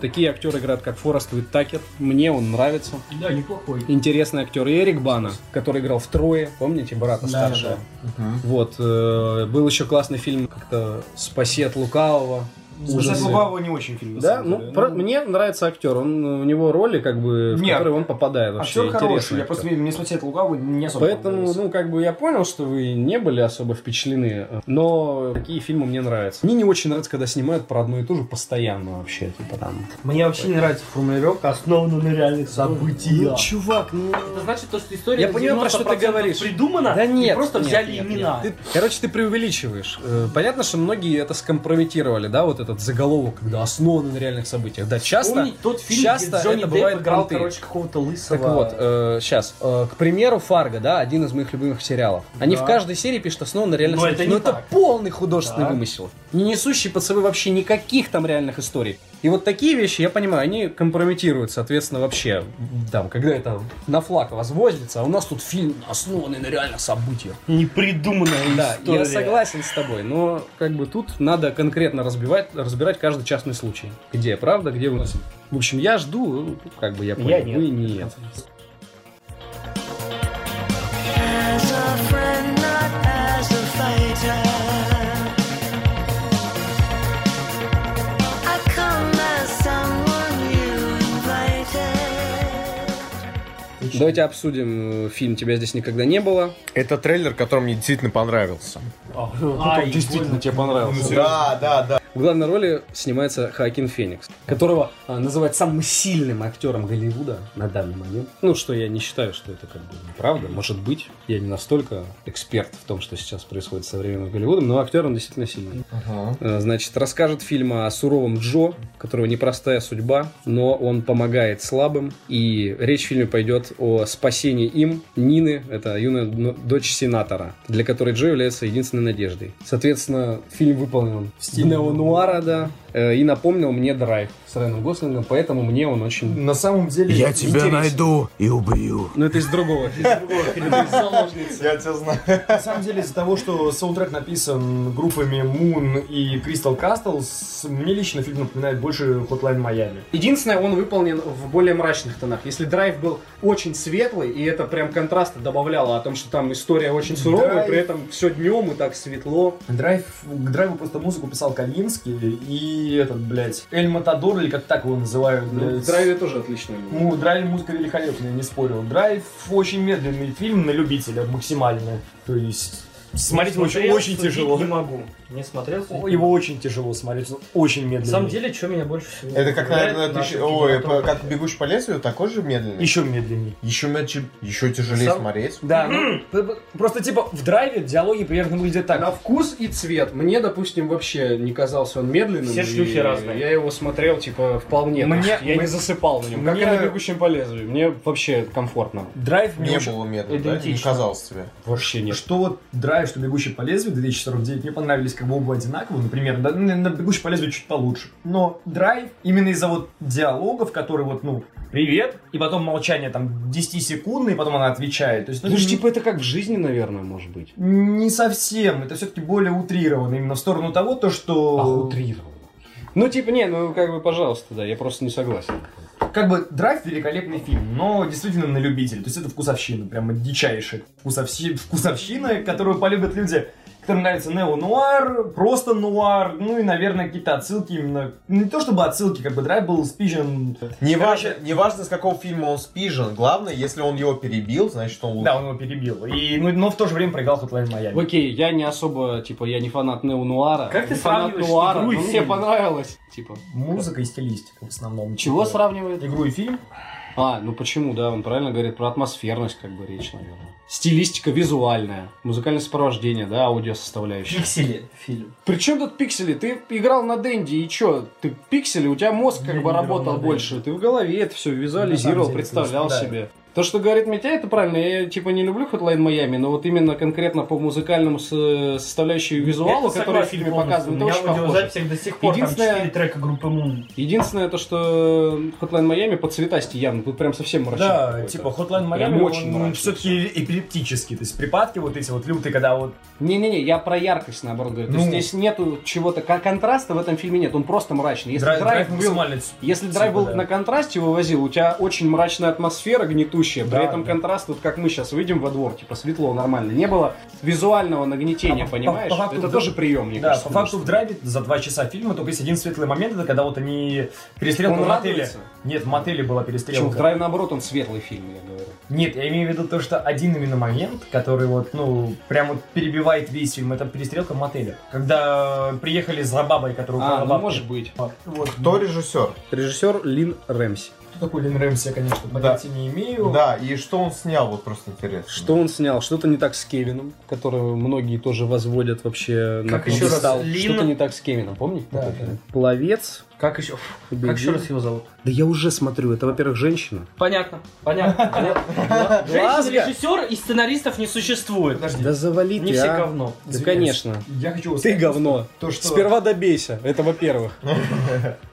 такие актеры играют, как Форест Уиттакер. Мне он нравится. Да, неплохой. Интересный актер. И Эрик Бана, который играл в Трое, помните, брата Да, старшего. Вот. э, был еще классный фильм как-то «Спаси от лукавого». Ужасы. Лукавого не очень фильм. Да, ну, про- мне нравится актер. Он, у него роли, как бы, в Нет, которые он попадает вообще. Актер хороший, интересный я актер. просто мне смотреть Лукавого не особо Поэтому, ну, как бы я понял, что вы не были особо впечатлены, но такие фильмы мне нравятся. Мне не очень нравится, когда снимают про одно и то же постоянно вообще, типа там. Мне вообще не нравится формулировка, основана на реальных событиях. Ну, чувак, ну... Это значит, то, что история Я понимаю, про что ты 90% говоришь. придумана, Да и нет, просто нет, взяли нет, имена. нет. Ты- короче, ты преувеличиваешь. Э, Понятно, что многие это скомпрометировали, да, вот этот заголовок, когда основаны на реальных событиях. Да, часто... Вспомнить тот фильм, часто где Джонни это Депп бывает играл, понты. короче, какого-то лысого... Так вот, сейчас, к примеру, Фарго, да, один из моих любимых сериалов. Они Да. в каждой серии пишут основан на реальных Но это событиях. не Но это так. полный художественный Так. вымысел. Не несущий под собой вообще никаких там реальных историй. И вот такие вещи, я понимаю, они компрометируют, соответственно, вообще, там, когда это на флаг возвозится, а у нас тут фильм основанный на реальных событиях. Непридуманная Да, история. я согласен с тобой, но как бы тут надо конкретно разбивать, разбирать каждый частный случай. Где правда, где вымысел. В общем, я жду, ну, как бы я понял, Я нет. вы нет. Давайте обсудим э, фильм «Тебя здесь никогда не было». Это трейлер, который мне действительно понравился. Ай, тебе понравился. Да, да, да. В главной роли снимается Хоакин Феникс, которого а, называют самым сильным актером Голливуда на данный момент. Ну, что я не считаю, что это как бы неправда. Может быть, я не настолько эксперт в том, что сейчас происходит с современным Голливудом, но актер он действительно сильный. Э, Значит, расскажет фильм о суровом Джо, которого непростая судьба, но он помогает слабым. И речь в фильме пойдет о спасении им Нины, это юная дочь сенатора, для которой Джо является единственной надеждой. Соответственно, фильм выполнен в стиле неонуара, да, э, и напомнил мне Драйв с Райаном Гослингом, поэтому мне он очень... На самом деле... Я тебя интересен. найду и убью. Ну, это из другого. Я тебя знаю. На самом деле, из-за того, что саундтрек написан группами M.O.O.N. и Crystal Castles, мне лично фильм напоминает больше Hotline Miami. Единственное, он выполнен в более мрачных тонах. Если драйв был очень светлый, и это прям контрасты добавляло о том, что там история очень суровая, Драйв- при этом все днем и так светло. Драйв, к драйву просто музыку писал Кавинский и этот, блядь, Эль Матадор, или как так его называют, Ну, блядь. в драйве тоже отлично. Ну, Драйв музыка великолепная, не спорю. Драйв очень медленный фильм на любителя, максимально. То есть, смотреть очень, Смотрел, очень тяжело. Не могу. Не смотрел. Его очень тяжело смотреть, он очень медленный. На самом деле, что меня больше всего... Это как, наверное, в ты нашем щ- ой, по- как бегущий по лезвию, такой же медленный. Еще медленней. Еще, мячи- еще тяжелее Сам- смотреть. Да, ну, просто типа в драйве диалоги примерно выглядят так. На вкус и цвет. Мне, допустим, вообще не казался он медленным. Все шлюхи разные. Я его смотрел, типа, вполне. Мне- я не засыпал на нем. Как и Мне- на бегущем по лезвию. Мне вообще комфортно. Драйв мне Не очень- было медленно, да? Не казалось тебе. Вообще нет. Что вот драйв, что бегущий по лезвию 2049 мне понравились как бы оба одинаково, например, на, на бегущий по лезвию чуть получше. Но драйв именно из-за вот диалогов, которые вот, ну, привет, и потом молчание там 10 секунд, и потом она отвечает. То есть, ну, Ну, типа, это как в жизни, наверное, может быть. не совсем, это все-таки более утрировано, именно в сторону того, то, что... А, утрированно. Ну, типа, не, ну, как бы, пожалуйста, да, я просто не согласен. Как бы драйв великолепный фильм, но действительно на любителя. То есть это вкусовщина, прямо дичайшая вкусовщи- вкусовщина, которую полюбят люди, которым нравится нео-нуар, просто нуар, ну и, наверное, какие-то отсылки именно... Не то чтобы отсылки, как бы драйв был спижен... Не Короче, важно, не важно, с какого фильма он спижен. Главное, если он его перебил, значит, он лучше. Да, он его перебил. И, ну, но в то же время проиграл Hotline Miami. Окей, я не особо, типа, я не фанат неонуара. Как ты фанат сравниваешь нуара, игру и но мне фильм? понравилось. Типа, Музыка и стилистика в основном. чего Типа, сравнивает? Игру и фильм? А, ну почему, да, он правильно говорит про атмосферность, как бы речь, наверное. Стилистика визуальная, музыкальное сопровождение, да, аудио составляющая. Пиксели фильм. Причем тут пиксели? Ты играл на Дэнди, и чё? Ты пиксели, у тебя мозг Я как не бы работал больше. Ты в голове это все визуализировал, деле, представлял себе. То, что говорит Митя, это правильно. Я типа не люблю Hotline Miami, но вот именно конкретно по музыкальному со- составляющей визуалу, Это который в фильме У это очень похоже. до сих пор Единственное- там 4 трека группы Moon. Единственное то, что Hotline Miami по цветасти явно, тут прям совсем мрачно. Да, какой-то. типа Hotline Прям Miami, очень он все-таки эпилептический. То есть припадки вот эти вот лютые, когда вот Не-не-не, я про яркость, наоборот, говорю. То Ну. есть здесь нету чего-то, кон- контраста в этом фильме нет, он просто мрачный. Если драйв, драйв, был, если типа, драйв был да. на контрасте вывозил, у тебя очень мрачная атмосфера, гнетущая, Да, при этом да. контраст, вот как мы сейчас выйдем во двор, типа светло, нормально. Не было визуального нагнетения, А по- понимаешь? по факту это тоже прием, мне Да, кажется. по факту в драйве за два часа фильма только есть один светлый момент, это когда вот они перестрелка в мотеле. Нет, в мотеле была Почему? В перестрелка. драйв, наоборот, он светлый фильм, я говорю. Нет, я имею в виду то, что один именно момент, который вот, ну, прям вот перебивает весь фильм, это перестрелка в мотеле. Когда приехали за бабой, которая А, украла ну может быть. Вот. Кто режиссер? Режиссер Лин Рэмси. Кто такой Лин Рэмси, я, конечно, понятия не имею. Да, и что он снял, вот просто интересно. Что он снял? Что-то не так с Кевином, которого многие тоже возводят вообще на Как еще раз? пьедестал. Лин- Что-то не так с Кевином, помните? Да, да. Пловец. Как еще? Как еще раз его зовут? Да я уже смотрю, это, во-первых, женщина. Понятно, понятно. понятно. Глазго. Женщин-режиссер и сценаристов не существует. Подожди. Да завали Не все а. говно. Да, конечно. Я хочу Ты говно. То, что... Сперва добейся, это во-первых.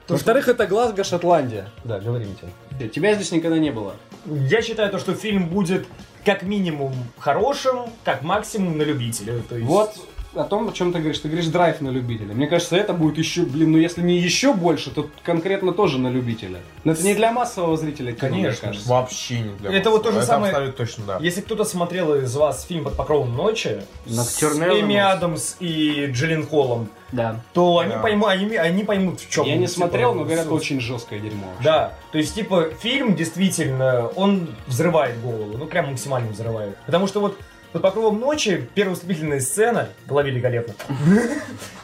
То, Во-вторых, это Глазго, Шотландия. Да, говори, Митя. Тебя здесь никогда не было. Я считаю то, что фильм будет как минимум хорошим, как максимум на любителя. То есть... Вот о том, о чем ты говоришь. Ты говоришь драйв на любителя. Мне кажется, это будет еще, блин, ну если не еще больше, то конкретно тоже на любителя. Но это не для массового зрителя, кино, мне Конечно. кажется. Вообще не для Это вот то же Это самое- абсолютно точно, да. Если кто-то смотрел из вас фильм «Под покровом ночи» с Ноктюрнелл Эми. Адамс и Джиллин Холлом, Да. то они, Да. поймут, они, они поймут, в чем. Я не смотрел, но говорят, очень жесткое дерьмо. Да, то есть, типа, фильм действительно, он взрывает голову, ну, прям максимально взрывает. Потому что вот Под покровом ночи первая вступительная сцена была великолепна.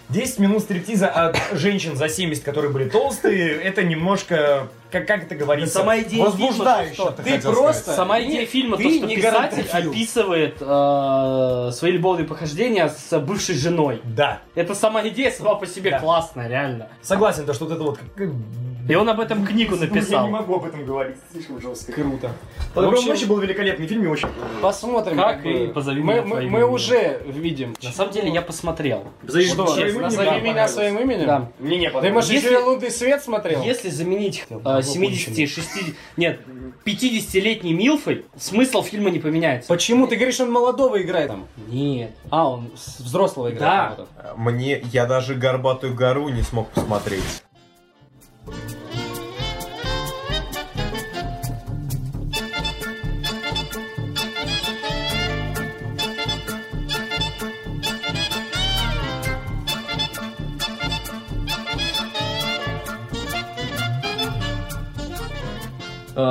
10 минут стриптиза от женщин за 70, которые были толстые, это немножко, как, как это говорится, Сама идея Возбуждающе, фильма, ты ты просто... сказать. Сама идея фильма, ты то, что писатель гарантофил. описывает э, свои любовные похождения с бывшей женой. Да, Это сама идея сама по себе Да. классная, реально. согласен, то, что вот это вот... И он об этом книгу Я написал. не могу об этом говорить, слишком жестко. Круто. Под покровом общем- ночи был великолепный фильм и очень... Посмотрим. Как и «Позови мы, меня мы, мы именем». уже видим. На самом деле я посмотрел. Что, своим назови именем? меня Да, своим именем? Да. Мне не Ты, понравилось. может, Если- еще и «Лунный свет» смотрел? Если заменить э, 70, 60, нет, 50-летней Милфой, смысл фильма не поменяется. Почему? Ты говоришь, он молодого играет там. Нет. А, он взрослого играет. Да. Мне, я даже «Горбатую гору» не смог посмотреть.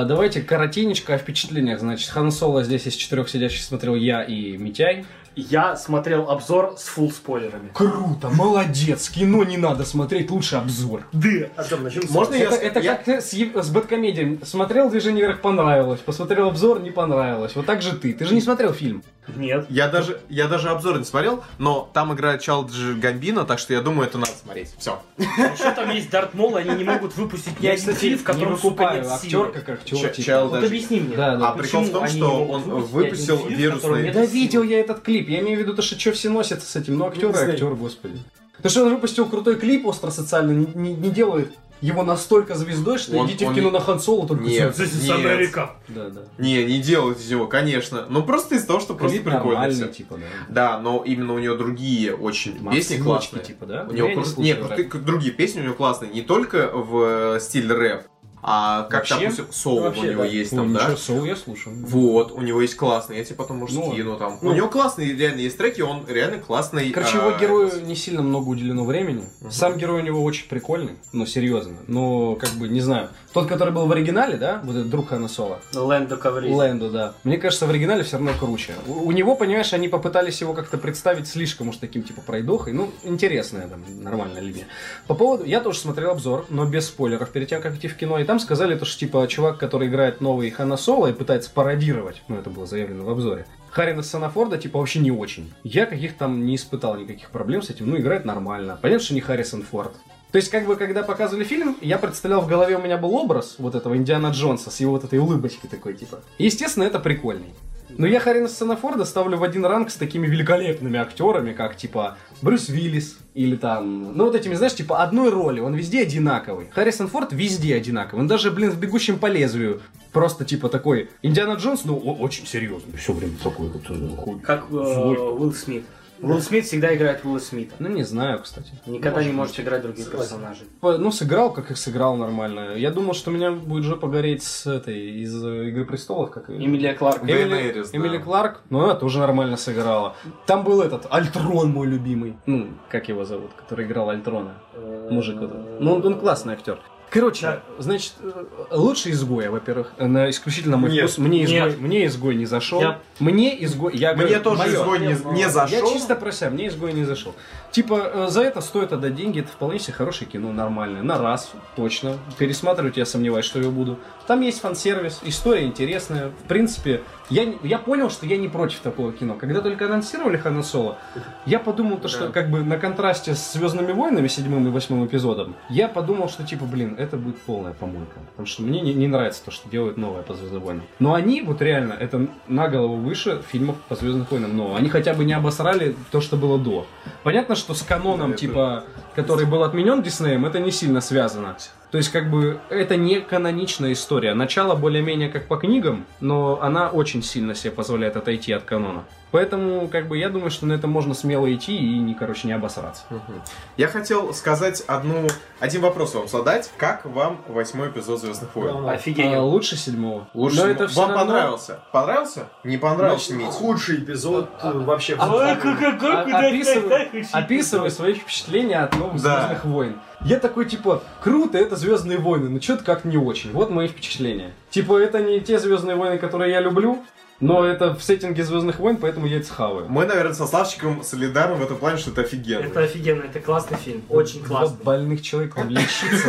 Давайте коротенечко о впечатлениях. Значит, Хан Соло здесь из четырех сидящих смотрел я и Митяй. Я смотрел обзор с фулл спойлерами. Круто, молодец. Кино не надо смотреть, лучше обзор. Да. Артем, начнем с Можно Это, я... это я- как ты с, с Бэткомедией. Смотрел «Движение вверх» понравилось, посмотрел обзор не понравилось. Вот так же ты. Ты же не смотрел фильм. Нет. Я даже, я даже обзор не смотрел, но там играет Чалджи Гамбино, так что я думаю, это надо смотреть. Все. Еще там есть Дарт Мол, они не могут выпустить ни Я, один кстати, фильм, в не котором, сука, нет актер силы. как актер. Ч- типа. Вот объясни мне. Да, да. А прикол в том, что он выпустил вирусный... Да видел я этот клип. Я имею в виду то, что что все носится с этим. Ну, актер и знаю. актер, господи. То, что он выпустил крутой клип остро социально, не, не- не делает его настолько звездой, что Он- идите он в кино не- на Хан Соло, только Нет, с- с- нет. Да, да. Не, не делают из него, конечно. Ну просто из-за того, что просто Клип прикольно нормальный, всё. типа, да. Да, но именно у него другие очень песни Максимочки, классные. типа, да? У него Я не рэп. крутые- другие песни у него классные. Не только в э, стиле рэп, а как, Вообще? допустим, соул Вообще, у него да. есть там, да? ничего, Соул я слушаю. Вот, у него есть классные, я тебе потом, может, Ну, скину там. ну. у него классные, реально, есть треки, он реально классный. Короче, его а, герою не сильно много уделено времени. Сам герой у него очень прикольный, ну, серьезно. Но, как бы, не знаю. Тот, который был в оригинале, да, вот этот друг Хана Соло, Лэндо Каврис. Лэнду, да. Мне кажется, в оригинале все равно круче. У, у него, понимаешь, они попытались его как-то представить слишком уж таким, типа, пройдохой. Ну, интересная там, нормальная линия. По поводу... Я тоже смотрел обзор, но без спойлеров, перед тем, как идти в кино. И там сказали то, что, типа, чувак, который играет новый Хана Соло и пытается пародировать, ну, это было заявлено в обзоре, Харрина Санафорда, типа, вообще не очень. Я каких там не испытал никаких проблем с этим. Ну, играет нормально. Понятно, что не Харрисон Форд. То есть, как бы, когда показывали фильм, я представлял в голове, у меня был образ вот этого Индиана Джонса с его вот этой улыбочкой такой, типа. Естественно, это прикольный. Но я Харрина Санафорда ставлю в один ранг с такими великолепными актерами, как, типа, Брюс Виллис или там... Ну, вот этими, знаешь, типа, одной роли, он везде одинаковый. Харрисон Форд везде одинаковый. Он даже, блин, в «Бегущем по лезвию» просто, типа, такой... Индиана Джонс, ну, очень серьезный, все время такой вот... э, хуй. Как э. Уилл Смит. Уилл Смит всегда играет Уилла Смита. Ну, не знаю, кстати. Никогда не может играть других персонажей. По- Ну, сыграл, как их сыграл нормально. Я думал, что у меня будет жопа гореть с этой, из э, «Игры престолов», как? Эмилия Кларк. Эмили, да. Эмили Кларк, ну она тоже нормально сыграла. Там был этот, Альтрон мой любимый. Ну, как его зовут, который играл Альтрона? Мужик вот. этот. Ну, он, он классный актер. Короче, значит, э, лучше изгоя, во-первых, на исключительно мой Нет. вкус. Мне изгой, Нет. мне изгой не зашел. Я- Мне изгой, я Мне говорю, тоже моё. изгой не, не зашел. Я чисто про себя, мне изгой не зашел. Типа, э, за это стоит отдать деньги, это вполне себе хорошее кино, нормальное. На раз, точно. Пересматривать я сомневаюсь, что я буду. Там есть фан-сервис, история интересная. В принципе, я, я понял, что я не против такого кино. Когда только анонсировали Хана Соло, я подумал, то, что как бы на контрасте с Звездными войнами, седьмым и восьмым эпизодом, я подумал, что типа, блин, это будет полная помойка. Потому что мне не, не нравится то, что делают новое по Звездным войнам. Но они, вот реально, это на голову выше фильмов по Звездным войнам. Но они хотя бы не обосрали то, что было до. Понятно, что с каноном, типа, который был отменен Диснеем, это не сильно связано. То есть, как бы, это не каноничная история. Начало более-менее как по книгам, но она очень сильно себе позволяет отойти от канона. Поэтому, как бы, я думаю, что на это можно смело идти и, не, короче, не обосраться. Я хотел сказать одну, один вопрос вам задать. Как вам восьмой эпизод Звездных войн? А, Офигенно. лучше седьмого. Лучше Но всего. это Вам равно- понравился? Понравился? Не понравился, Митя? Худший эпизод вообще. А- Ой, как- как- А- как- описывай, описывай свои впечатления от новых Да. Звездных войн. Я такой, типа, круто, это Звездные войны, но что-то как не очень. Вот мои впечатления. Типа, это не те Звездные войны, которые я люблю, Но это в сеттинге Звездных войн, поэтому я это схаваю. Мы, наверное, со Славчиком солидарны в этом плане, что это офигенно. Это офигенно, это классный фильм. Очень Два классный. больных человека там лечится.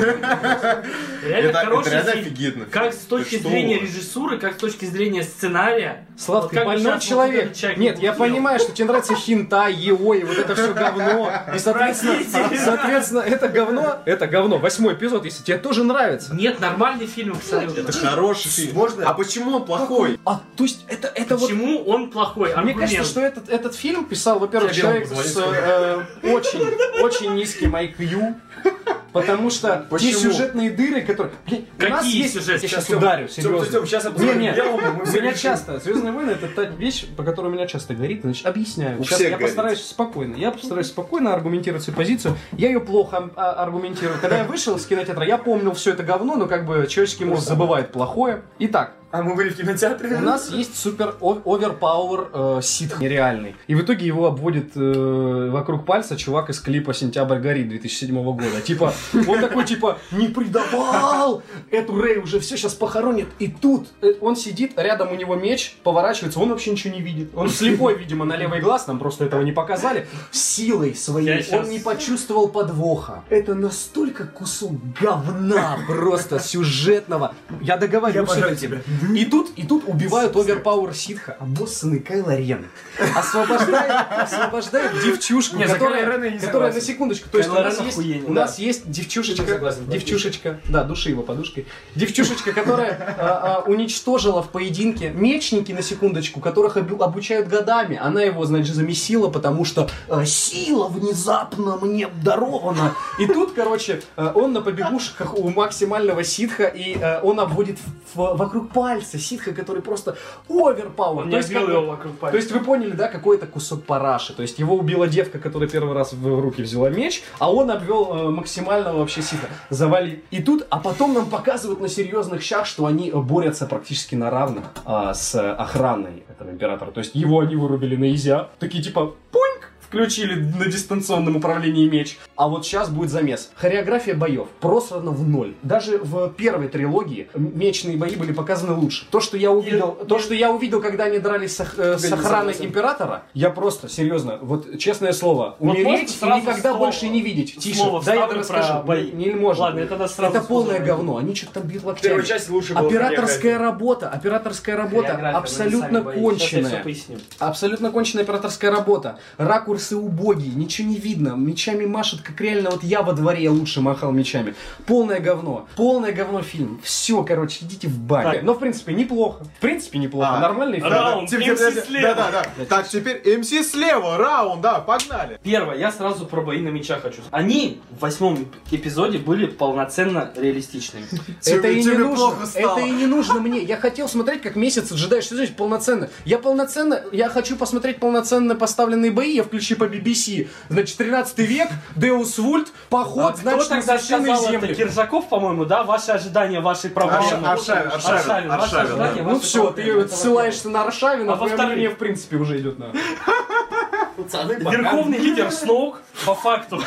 Реально Это, это хороший реально фильм. офигенно. Как с точки зрения режиссуры, как с точки зрения сценария. Слав, ты больной человек. человек Нет, не я понимаю, что тебе нравится хинта, еой, вот это все говно. И, соответственно, это говно, это говно. Восьмой эпизод, если тебе тоже нравится. Нет, нормальный фильм абсолютно. Это хороший фильм. А почему он плохой? А, то есть, это, это вот... Почему он плохой? Мне Аргумент. кажется, что этот, этот фильм писал, во-первых, человек с э, очень, очень низким IQ, потому что те Почему? сюжетные дыры, которые... Блин, у нас Какие есть... сюжетные? Я сейчас ударю, серьезно. Тём, сейчас я Не, позвоню не, Белому, мы у меня часто Звездные войны это та вещь, по которой у меня часто горит. Значит, объясняю. У Сейчас всех я горит. постараюсь спокойно. Я постараюсь спокойно аргументировать свою позицию. Я ее плохо а, аргументирую. Когда я вышел из кинотеатра, я помнил все это говно, но как бы человеческий мозг забывает плохое. Итак, А мы были в кинотеатре? у нас есть супер оверпауэр э, ситх нереальный. И в итоге его обводит э, вокруг пальца чувак из клипа «Сентябрь горит» 2007 года. Типа, он такой, типа, не предавал! Эту Рэй уже все сейчас похоронит. И тут э, он сидит, рядом у него меч, поворачивается, он вообще ничего не видит. Он слепой, видимо, на левый глаз, нам просто этого не показали. Силой своей он не почувствовал подвоха. Это настолько кусок говна просто сюжетного. Я договариваю. Я тебя. И тут, и тут убивают Оверпауэр Ситха, обоссанный Кайло Рен. Освобождает, освобождает девчушку, которая, на секундочку, то есть у нас есть, у нас есть девчушечка, девчушечка, да, души его подушкой, девчушечка, которая а, а, уничтожила в поединке мечники, на секундочку, которых обу- обучают годами. Она его, значит, замесила, потому что а, сила внезапно мне дарована. И тут, короче, а, он на побегушках у максимального ситха, и а, он обводит вокруг пальца ситха, который просто оверпауэр. То есть, как бы- то пальца. есть вы поняли, да, какой это кусок параши. То есть его убила девка, которая первый раз в руки взяла меч, а он обвел э, максимального вообще сита. Завали. И тут, а потом нам показывают на серьезных щах, что они э, борются практически на равных а, с э, охраной этого императора. То есть его они вырубили на изя. Такие типа, пуньк, включили на дистанционном управлении меч. А вот сейчас будет замес. Хореография боев просрана в ноль. Даже в первой трилогии мечные бои были показаны лучше. То, что я увидел, то, что я увидел, когда они дрались с, э, с охраной императора, я просто, серьезно, вот честное слово, Вот умереть и никогда слово- больше не видеть. Тише, слово да я вставлю расскажу. про бои. Не, не можно. Ладно, это сразу Это полное сложно. говно. Они что-то там бьют локтями. Первая часть лучше была Операторская работа, операторская работа абсолютно конченая. Абсолютно конченая операторская работа. Ракурсы убогие, ничего не видно. Мечами машет, как реально вот я во дворе лучше махал мечами. Полное говно. Полное говно фильм. Все, короче, идите в баню. Так. Но, в принципе, неплохо. В принципе, неплохо. А. Нормальный фильм. Раунд, Типа, MC да, да, слева. Да, да, да. Так, теперь МС слева, раунд, да, погнали. Первое, я сразу про бои на мечах хочу. Они в восьмом эп- эпизоде были полноценно реалистичными. Это и не нужно. Это и не нужно мне. Я хотел смотреть, как месяц джедай. Что значит полноценно? Я полноценно, я хочу посмотреть полноценно поставленные бои. Я включу по BBC. Значит, 13 век, Деус Вульт, поход, Кто значит, на тогда священные сказал это? земли. Киржаков, по-моему, да? Ваши ожидания, ваши проблемы. Аршавин, Аршавин, Аршавин. Ну все, ты Это ссылаешься на Аршавина, А твое мнение в принципе уже идет на... Верховный лидер Сноук, по факту.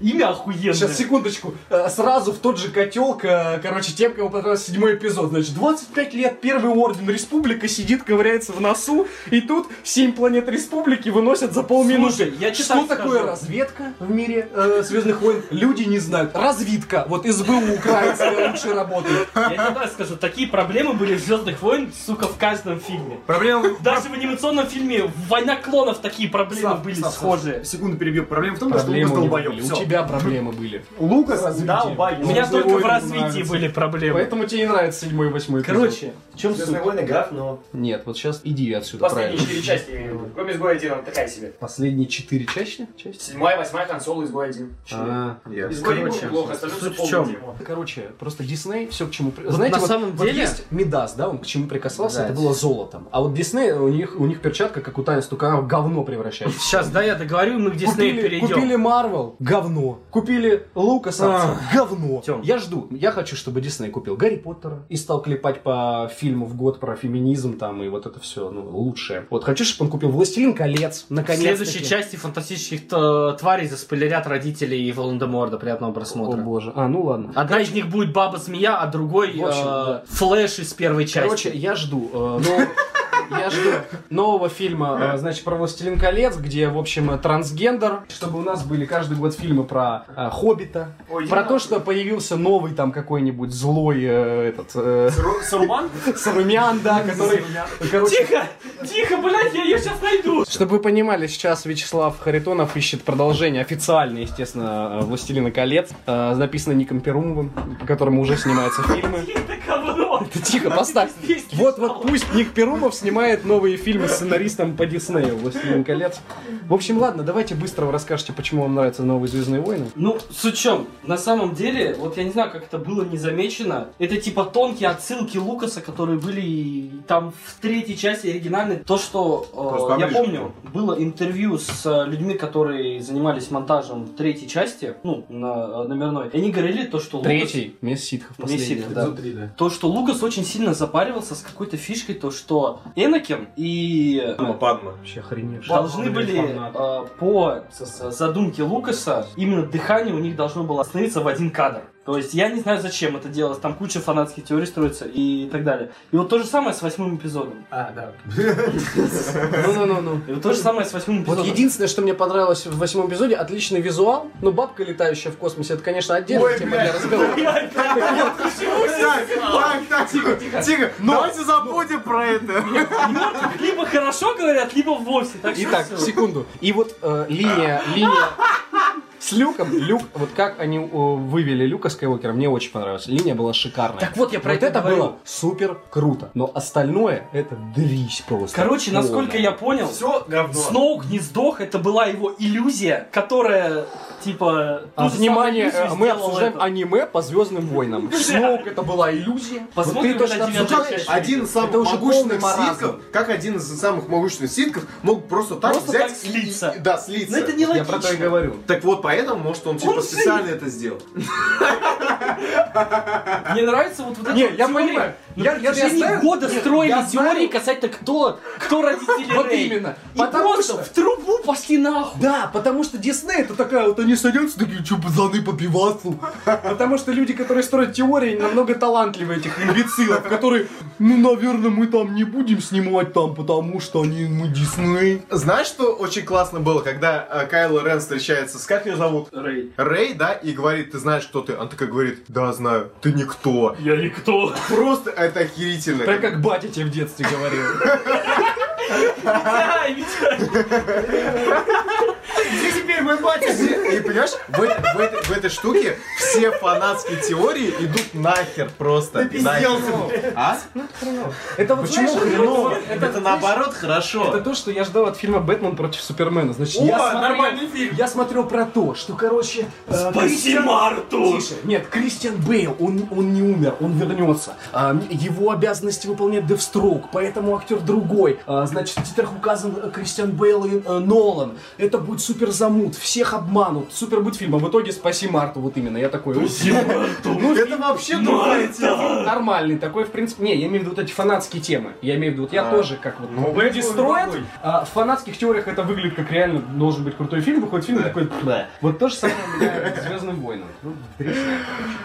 Имя охуенное. Сейчас, секундочку. Э, Сразу в тот же котел, к- короче, тем, кому понравился седьмой эпизод. Значит, 25 лет, первый орден республика сидит, ковыряется в носу, и тут 7 планет республики выносят за полминуты. Слушай, я тебе Что так такое скажу. разведка в мире э, Звездных войн? Люди не знают. Разведка. Вот СБУ украинская лучше работает. Я тебе так скажу, такие проблемы были в Звездных войн, сука, в каждом фильме. Проблема... Даже в анимационном фильме Война клонов такие проблемы Слав, были Слав, схожие. Секунду перебью. Проблема в том, что Проблемы Лукас у долбоёб. были. Всё. У тебя проблемы были. Лукас долбоёб. У меня Звездные только в войны развитии нравятся. были проблемы. Поэтому тебе не нравится седьмой и восьмой эпизод. Короче, в чем суть? Звездные войны говно. Нет, вот сейчас иди отсюда, Последние правильно. четыре части, я имею в виду. Кроме изгоя один, такая себе. Последние четыре части? части? Седьмая, восьмая консола, изгой один. А, Изгой был плохо, остальное суть в дерьмо. Короче, просто Дисней все к чему... при- Знаете, на вот, самом вот деле- есть Мидас, да, он к чему прикасался, Да, это было золотом. А вот Дисней, у них, у них перчатка, как у она в говно превращается. Сейчас, да, я договорю, мы к Диснею перейдем. купили Марвел, говно. Купили Лукаса, говно. Тём. Я жду, я хочу, чтобы Дисней купил Гарри Поттера и стал клепать по фильму в год про феминизм там и вот это все, ну, лучшее. Вот хочу, чтобы он купил Властелин колец, В наконец следующей части фантастических тварей заспойлерят родителей Волан-де-Морда. Приятного О просмотра. боже. А, ну ладно. Одна из них будет баба-змея, а другой В общем, э, да. Флэш из первой части. Короче, я жду. э, но Я жду нового фильма, э, значит, про «Властелин колец», где, в общем, трансгендер, чтобы у нас были каждый год фильмы про э, Хоббита, про то, что появился новый там какой-нибудь злой э, этот... э, Саруман? Сарумян, да, который... Короче, Тихо! Тихо, блядь, я ее сейчас найду! Чтобы вы понимали, сейчас Вячеслав Харитонов ищет продолжение официально, естественно, э, «Властелина колец», э, написано Ником Перумовым, по которому уже снимаются фильмы. Это говно! Ты тихо, поставь. Вот, вот пусть Ник Перумов снимает новые фильмы с сценаристом по Диснею «Властелин колец». В общем, ладно, давайте быстро вы расскажете, почему вам нравятся новые «Звездные войны». Ну, с чем? На самом деле, вот я не знаю, как это было не замечено. Это типа тонкие отсылки Лукаса, которые были там в третьей части оригинальной. То, что э, я помню, было интервью с э, людьми, которые занимались монтажем третьей части, ну, на э, номерной. И они говорили то, что Лукас... Третий, Месс Ситхов последний, Ситхов, да. То, что Лукас очень сильно запаривался с какой-то фишкой, то, что Энакин и Падма. Вообще охреневший. должны были э, по задумке Лукаса именно дыхание у них должно было остановиться в один кадр. То есть я не знаю, зачем это делалось, там куча фанатских теорий строится и так далее. И вот то же самое с восьмым эпизодом. А, да. Ну-ну-ну-ну. И вот то же самое с восьмым Вот эпизодом. единственное, что мне понравилось в восьмом эпизоде, отличный визуал. Ну, бабка, летающая в космосе, это, конечно, отдельная тема для разговора. Так, так, так, тихо, тихо, тихо. Давайте забудем про это. Либо хорошо говорят, либо вовсе. Итак, секунду. И вот э, линия, линия с Люком, Люк, вот как они вывели Люка Скайуокера, мне очень понравилось. Линия была шикарная. Так вот, я про вот это это говорю. было супер круто. Но остальное это дрищ просто. Короче, насколько Полная. я понял, Все говно. Сноук не сдох, это была его иллюзия, которая, типа... А, внимание, мы обсуждаем это. аниме по Звездным войнам. Сноук это была иллюзия. Посмотрим Вот ты на точно. Один из самых Это уже могущественных ситков, как один из самых могущественных ситков, мог просто так Просто взять и- слиться. и- Да, слиться. Но это не Я логично. про то и говорю. Так вот, поэтому, может, он типа Он специально это сделал. Мне нравится вот, вот это Не, я понимаю. На Я- я- знаю- года строили теории касательно кто, кто родители Вот именно. И Потому просто что- в трубу пошли нахуй. Да, потому что Дисней это такая вот, они садятся такие, что, пацаны, по пивасу. Потому что люди, которые строят теории, намного талантливее этих имбецилов, которые, ну, наверное, мы там не будем снимать там, потому что они, мы Дисней. Знаешь, что очень классно было, когда э, Кайло Рен встречается с, как ее зовут? Рэй. Рэй, да, и говорит, ты знаешь, кто ты? Он такая говорит, да, знаю, ты никто. Я никто. Просто это охерительно. Так как батя тебе в детстве говорил. Ай, Где мой батя? И понимаешь, в, этой- в этой, в этой штуке все фанатские теории идут нахер просто. Нахер. А? Это вот, Почему знаешь, хреново? это- Это, наоборот хорошо. Это то, что я ждал от фильма «Бэтмен против Супермена». Значит, О, я смотрел- нормальный фильм. Я смотрел про то, что, короче... э, Спаси Кристиан- Марту! Тише. Нет, Кристиан Бейл, он, он не умер, он вернется. А, его обязанности выполняет Девстрок, поэтому актер другой. А, значит, в титрах указан э, Кристиан Бейл и э, Нолан. Это будет супер замут, всех обманут, супер будет фильм. А в итоге спаси Марту, вот именно. Я такой... Ну, это вообще. Нормальный такой, в принципе. Не, я имею в виду вот эти фанатские темы. Я имею в виду, вот я А. тоже как вот Ну, люди какой строят. другой. а в фанатских теориях это выглядит как реально должен быть крутой фильм, выходит фильм такой. Вот то же самое у меня к Звездным войнам. Ну,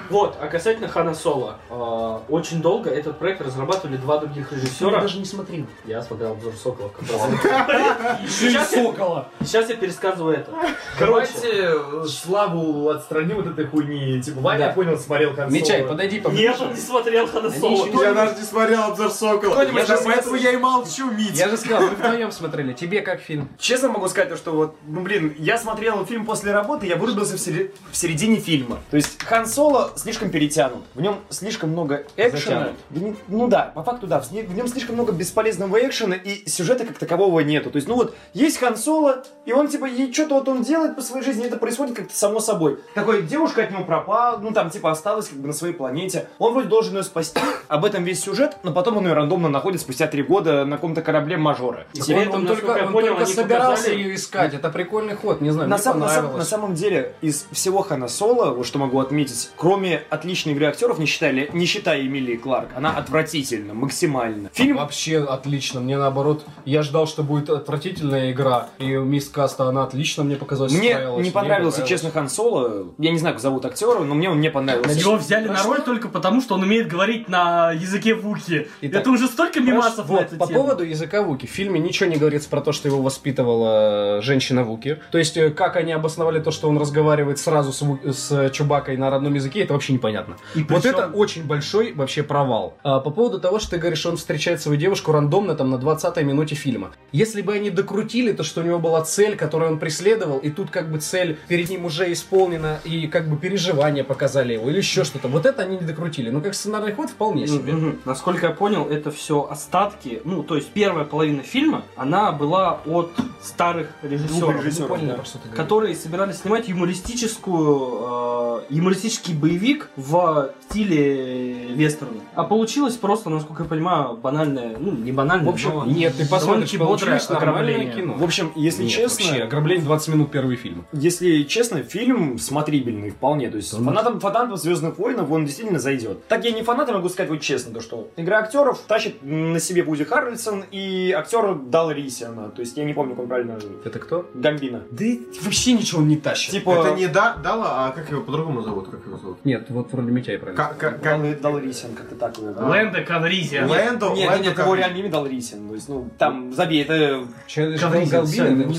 Вот, а касательно Хана Соло. э, очень долго этот проект разрабатывали два других Я режиссера. даже не смотрел. Я смотрел обзор Сокола. Сейчас я- Сокола. Сейчас я пересказываю это. Короче, Давайте Славу отстраним от этой хуйни. Типа, Ваня, Да. понял, смотрел консоль. Мечай, подойди нет, поближе. он не смотрел Соло. еще Я даже не смотрел обзор Сокола. Я же-? Поэтому я и молчу, Мить. Я же сказал, мы вдвоем смотрели. Тебе как фильм? Честно могу сказать, то, что вот, ну блин, я смотрел фильм после работы, я вырубился в, сери- в середине фильма. То есть Хан Соло слишком перетянут, в нем слишком много экшена. Затянут. Ну да, по факту да, в нем слишком много бесполезного экшена и сюжета как такового нету. То есть, ну вот, есть Хан Соло, и он типа, и что-то вот он делает по своей жизни, это происходит как-то само собой. Такой, девушка от него пропала, ну там типа осталась как бы на своей планете. Он вроде должен ее спасти, об этом весь сюжет, но потом он ее рандомно находит спустя три года на каком-то корабле мажора. И при этом, он только, я он понял, только собирался показали- ее искать. Это прикольный ход, не знаю, На, мне сам- на, сам- на самом деле, из всего Хана Соло, вот что могу отметить, кроме отличной игры актеров, не, считали, не считая Эмилии Кларк, она отвратительна, максимально. Фильм Вообще отлично. Мне наоборот, я ждал, что будет отвратительная игра. И мисс Каста, она отлично мне показалась. Показалось, Мне не понравился, понравилось. честно, Хан Соло. Я не знаю, как зовут актера, но мне он не понравился. Его взяли на Прошло- роль только потому, что он умеет говорить на языке Вуки. Итак, Это уже столько мемасов на Вот, по тему. поводу языка Вуки. В фильме ничего не говорится про то, что его воспитывала женщина Вуки. То есть, э, как они обосновали то, что он разговаривает сразу с, Ву- с Чубакой на родном языке, это вообще непонятно. И Вот причем- это очень большой вообще провал. А, по поводу того, что ты говоришь, что он встречает свою девушку рандомно там на 20-й минуте фильма. Если бы они докрутили то, что у него была цель, которую он преследовал, и тут как бы цель перед ним уже исполнена, и как бы переживания показали его, или еще что-то. Вот это они не докрутили. Ну, как сценарный ход, вполне себе. Мгм. Насколько я понял, это все остатки. Ну, то есть первая половина фильма, она была от старых режиссеров, режиссеров, Понял, да. которые собирались снимать юмористическую, э, юмористический боевик в стиле вестерна. А получилось просто, насколько я понимаю, банальное, ну, не банальное, В общем, но нет, ты посмотришь, получилось нормальное ограбление. кино. В общем, если Нет, честно, вообще, ограбление 20 минут первый фильм. Если честно, фильм смотрибельный вполне. То есть Да ну. фанатам, фанатам Звездных войнов он действительно зайдет. Так я не фанат, я могу сказать вот честно, то что игра актеров тащит на себе Вуди Харрельсон и актер Дал Рисиана. То есть я не помню, как он правильно... Это кто? Гамбина. Да вообще ничего он не тащит. Типа... Это не да, Дала, а как его по-другому зовут? Как его зовут? Нет, вот вроде Митяй правильно. Как, как, Дал, Рисиан, как-то так его. Лэнда Кавризия. Лэндо, Нет, нет, Лэндо нет, его реально имя Дал Рисиан. То есть, ну, там, забей, это... Чайлдиш Галбин,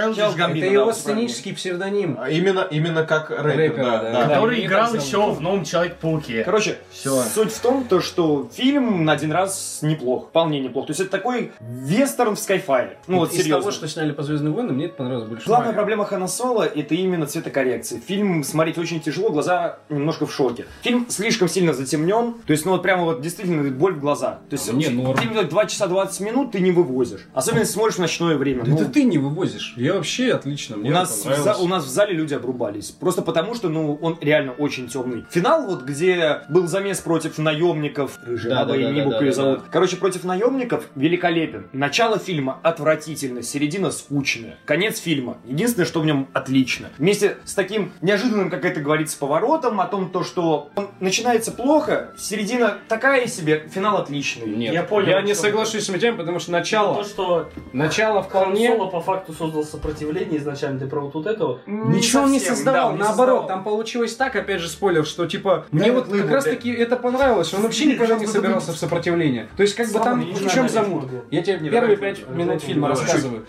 Чайлдиш Чайлдиш Гамбин. Это да, его сценический псевдоним. А Именно, именно как рэпер, Рэпер, да, да. да. Который Не играл еще в новом Человек-пауке. Короче, Всё. суть в том, то, что фильм на один раз неплох, вполне неплох. То есть это такой вестерн в Skyfire. Ну вот Из серьезно. того, что сняли по Звездным войнам, мне это понравилось больше. Главная проблема Хана Соло это именно цветокоррекция. Фильм смотреть очень тяжело, глаза немножко в шоке. Фильм слишком сильно затемнен, то есть, ну вот прямо вот действительно боль в глаза. То есть, А мне норм. фильм идет 2 часа 20 минут, ты не вывозишь. Особенно если смотришь в ночное время. Да Ну, это ты не вывозишь. Я вообще отлично. у Мне нас, в за- у нас в зале люди обрубались. Просто потому, что ну, он реально очень темный. Финал, вот где был замес против наемников, рыжая Да, баба, да, я да, не да, да, ее да, зовут. Короче, против наемников великолепен. Начало фильма отвратительно, середина скучная. Конец фильма. Единственное, что в нем отлично. Вместе с таким неожиданным, как это говорится, поворотом о том, то, что он начинается плохо, середина такая себе, финал отличный. Нет, Я понял, я не соглашусь с Митяем, потому что То, начало, что начало вполне... Соло по факту создал сопротивление изначально, ты про вот тут это вот. Ничего он не совсем, создавал, да, не наоборот, создавал. там получилось так, опять же, спойлер, что типа, мне вот как раз таки это понравилось, он вообще никогда не собирался в сопротивление. То есть, как бы там, в чем замут? смотрел. Я тебе первые пять давай, минут фильма рассказываю.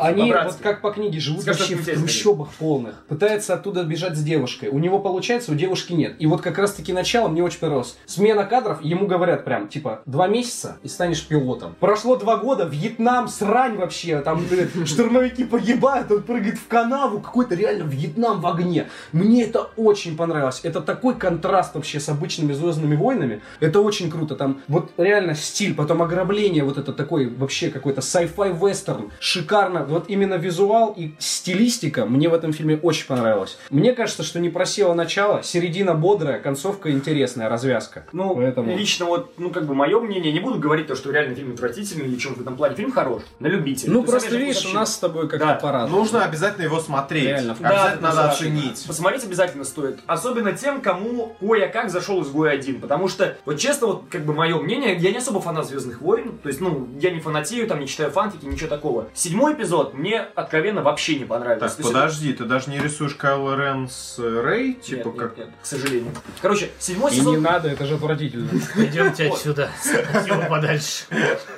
Они, вот как по книге, живут вообще в трущобах полных. Пытаются оттуда бежать с девушкой. У него получается, у девушки нет. И вот как раз таки начало мне очень понравилось. Смена кадров, ему говорят прям, типа, два месяца и станешь пилотом. Прошло два года, Вьетнам, срань вообще. Там штурмовики погибают, он прыгает в канаву. Какой-то реально Вьетнам в огне. Мне это очень понравилось. Это такой контраст вообще с обычными Звездными войнами. Это очень круто. Там вот реально стиль, потом ограбление, вот это такой вообще какой-то sci-fi вестерн. Шикарно. Вот именно визуал и стилистика мне в этом фильме очень понравилось. Мне кажется, что не просело начало, середина бодрая, концовка интересная, развязка. Ну, Поэтому- лично вот, ну, как бы, мое мнение, не буду говорить то, что реально фильм отвратительный или чем в этом плане. Фильм хорош, на любителя. Ну, есть, просто видишь, у нас с тобой как-то Да. По-разному. Нужно обязательно его смотреть. Реально. Да, Обязательно надо да, оценить. Посмотреть обязательно стоит. Особенно тем, кому кое-как зашел изгой один. Потому что, вот честно, вот как бы мое мнение, я не особо фанат Звездных войн. То есть, ну, я не фанатею, там не читаю фанфики, ничего такого. Седьмой эпизод мне откровенно вообще не понравился. Так, подожди, ты даже не рисуешь Кайло Рен с э, Рэй? Нет, Типа нет, как... нет, к сожалению. Короче, седьмой И не сезон... надо, это же отвратительно. Идемте отсюда. Идем подальше.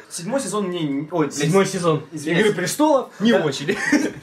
Седьмой сезон мне... не- Ой, Седьмой сезон. Игры престолов не очень.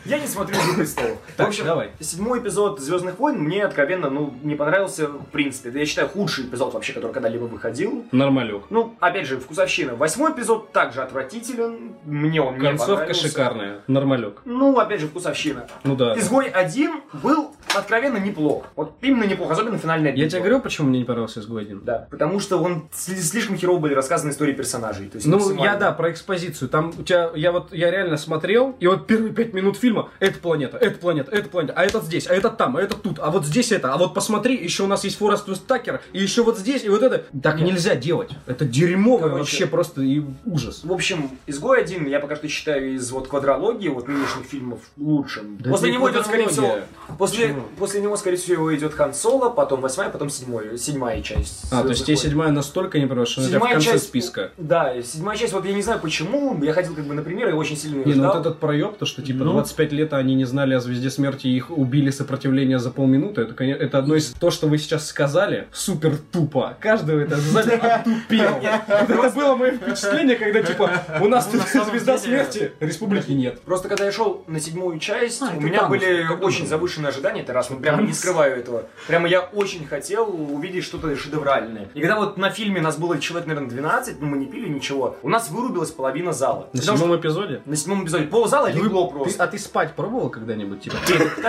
Я не смотрю «Игру престолов». В общем, давай. седьмой эпизод «Звездных войн» мне откровенно, ну, не понравился в принципе. Я считаю, худший эпизод вообще, который когда-либо выходил. Нормалек. Ну, опять же, вкусовщина. Восьмой эпизод также отвратителен. Мне он не Концовка понравился. шикарная. Нормалек. Ну, опять же, вкусовщина. Ну да. Изгой один был откровенно неплох. Вот именно неплох, особенно финальная Я битва. тебе говорю, почему мне не понравился изгой один. Да, потому что он сли- слишком херово были рассказаны истории персонажей. То есть Ну, я, да, про экспозицию. Там у тебя, я вот, я реально смотрел, и вот первые пять минут фильма, это планета, это планета, это планета, а этот здесь, а этот там, а этот тут, а вот здесь это, а вот посмотри, еще у нас есть Форест Такер, и еще вот здесь, и вот это. Так Нет. нельзя делать. Это дерьмовое Короче. вообще просто и ужас. В общем, «Изгой один» я пока что считаю из вот квадрологии, вот нынешних фильмов лучшим. Да после него идет, скорее всего, после, Почему? после него, скорее всего, идет Хан Соло, потом восьмая, потом седьмой, седьмая часть. А, то есть тебе седьмая настолько не понравилась, что тебя в Седьмая конце часть- списка. Да, седьмая часть, вот я не знаю почему, я ходил как бы на примеры и очень сильно Не, ну вот этот проеб, то что типа типа, Ну. 25 лет, а они не знали о Звезде Смерти, и их убили сопротивление за полминуты. Это, конечно, это одно из... То, что вы сейчас сказали, супер тупо. В этом зале отупел. Вот Это было мое впечатление, когда, типа, у нас тут самом Звезда Смерти, республики нет. Просто когда я шел на седьмую часть, А, у это меня были это очень завышенные ожидания, это раз, ну прямо не скрываю этого. Прямо я очень хотел увидеть что-то шедевральное. И когда вот на фильме нас было человек, наверное, 12, ну мы не пили ничего, у нас вырубилась половина зала. На что седьмом эпизоде? на седьмом эпизоде ползала легло Ты- а ты спать пробовал когда-нибудь, типа,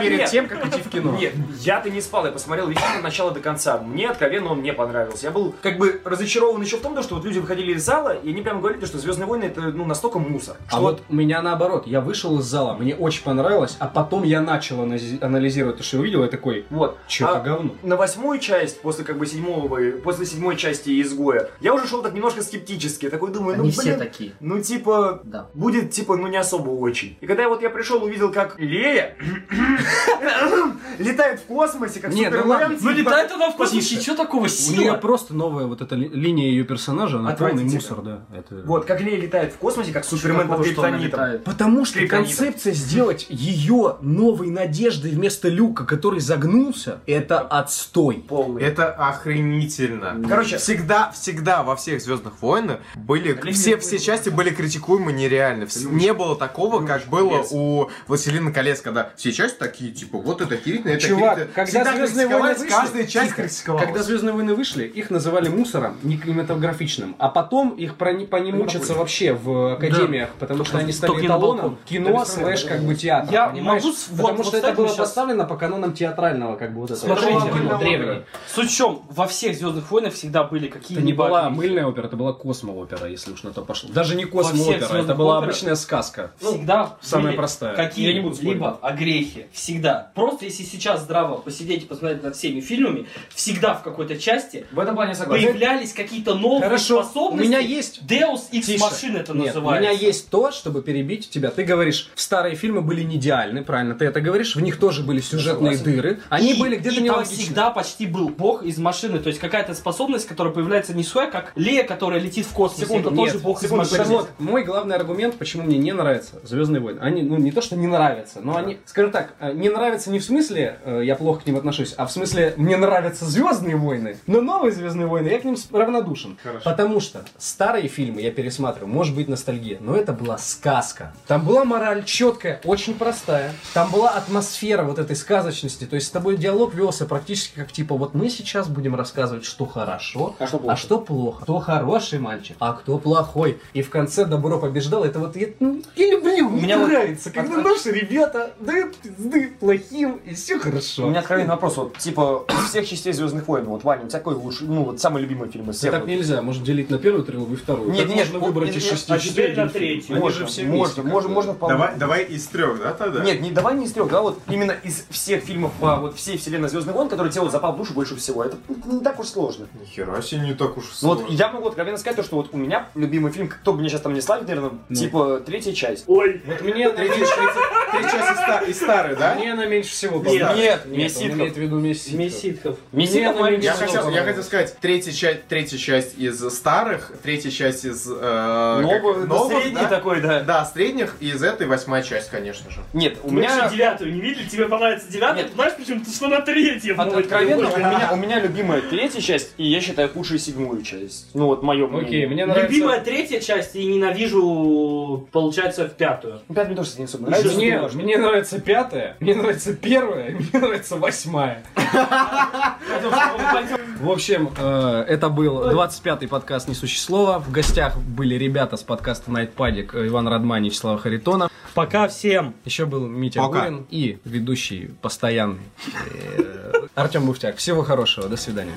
перед тем, как идти в кино? Нет, я-то не спал, я посмотрел весь фильм от начала до конца. Мне откровенно он не понравился. Я был как бы разочарован еще в том, что вот люди выходили из зала, и они прямо говорили, что Звездные войны это ну настолько мусор. А вот у меня наоборот, я вышел из зала, мне очень понравилось, а потом я начал анализировать то, что я увидел, и такой, вот. что А это говно. на восьмую часть, после как бы седьмого, после седьмой части изгоя, я уже шел так немножко скептически. Я такой думаю, ну Они блин, все такие. ну типа, Да. будет типа, ну не особо очень. И когда вот я пришел, увидел, как Лея летает в космосе, как Нет, ну Супермен. Ну типа, летает она в космосе, что такого У нее сила? просто новая вот эта ли- линия ее персонажа, она полный мусор, да. Это... Вот, как Лея летает в космосе, как Супермен под Такого, что она криптонитом. летает. Потому что Криптонитом. концепция сделать ее новой надеждой вместо Люка, который загнулся, это отстой. Полный. Это охренительно. Короче- всегда, всегда во всех Звездных войнах были все, все части были критикуемы нереально. Не было такого, как было колец. У Властелина колец, когда все части такие, типа, вот это охерительно, это Чувак, охерительно. когда Всегда Звездные войны вышли, каждая часть тихо. критиковалась. Когда Звездные войны вышли, их называли мусором, не кинематографичным. А потом их про, по ним учатся вообще в академиях, потому что они стали эталоном кино слэш как бы театр. Я понимаешь? могу с- вот- Потому вот что это было щас- поставлено по канонам театрального, как бы вот этого Смотрите, кино мыльная древней. опера. Суть в чем, во всех Звездных войнах всегда были Это какие-нибудь... не была мыльная опера, это была космо-опера, если уж на то пошло. Даже не космо-опера, это «Звездных была операх» обычная сказка. всегда самая были простая. какие Я не буду спорить. либо огрехи. Всегда. Просто если сейчас здраво посидеть и посмотреть над всеми фильмами, всегда в какой-то части В этом плане согласен. появлялись какие-то новые Хорошо, у способности. меня есть Deus Ex Тише. Machine это Нет, у называется. меня есть то, чтобы перебить тебя. Ты говоришь, старые фильмы были не идеальны, правильно? Ты это говоришь, в них тоже были сюжетные дыры. Они И- были где-то там нелогичны. всегда почти был бог из машины, то есть какая-то способность, которая появляется не своя, как Лея, которая летит в космосе, Секунду, это Нет, тоже бог из секунду, машины. так вот, мой главный аргумент, почему мне не нравятся Звездные войны. Они, ну, не то, что не нравятся, но они, скажем так, э, не нравятся не в смысле, э, я плохо к ним отношусь, а в смысле, мне нравятся Звездные войны, но новые Звездные войны, я к ним равнодушен. Потому что старые фильмы я пересматриваю, может быть ностальгия, но это была сказка. Там была мораль четкая, очень простая. Там была атмосфера вот этой сказочности. То есть с тобой диалог велся практически как типа, вот мы сейчас будем рассказывать, что хорошо, А что плохо? а что плохо. Кто хороший мальчик, а кто плохой. И в конце добро побеждало. Это вот я, ну, я люблю, мне вот- нравится, когда наши ребята дают пизды плохим, и все хорошо. У меня откровенный вопрос, вот, типа, из всех частей Звездных войн, вот, Ваня, у тебя какой лучший, ну, вот, самый любимый фильм из всех? так нельзя, можно делить на первую трилогию и вторую. Нет, нет, можно выбрать нет, из нет, шести а частей теперь на третью. Можно, можно, можно, можно, вполне. Давай, давай из трех, да, тогда? Нет, не давай не из трех, да, вот именно из всех фильмов по вот всей вселенной Звездных войн, которые тебе вот запал в душу больше всего. Это не так уж сложно. Нихера себе, не так уж Ну сложно. вот я могу откровенно сказать то, что вот у меня любимый фильм, кто бы мне сейчас там не славит, наверное, Ну. типа третья часть. Ой, Вот мне она Третья, меньше- третья, третья часть из, ста- из старой, да? мне она меньше всего Нет, нет, он Месситхов. имеет в виду она маленький Я хотел, я хотел сказать, третья часть, третья часть из старых, третья часть из э, ну, новых, средний да? такой, да. Да, средних, и из этой восьмая часть, конечно же. Нет, у У меня меня... девятую не видели, тебе понравится девятая, Нет. знаешь почему? Ты что на третьей. От- откровенно, у меня, у меня любимая третья часть, и я считаю худшая седьмую часть. Ну вот мое мнение. Окей, мне нравится... Любимая третья часть и ненавижу, получается, в пятую. Мне тоже не особо нравится. Мне, мне нравится пятая, мне нравится первая, мне нравится восьмая. В общем, э, это был 25-й подкаст «Несущий слова». В гостях были ребята с подкаста «Найтпадик» э, Иван Радмани и Вячеслав Харитонов. Пока всем. Еще был Митя. Гурин и ведущий постоянный э, Артем Буфтяк. Всего хорошего, до свидания.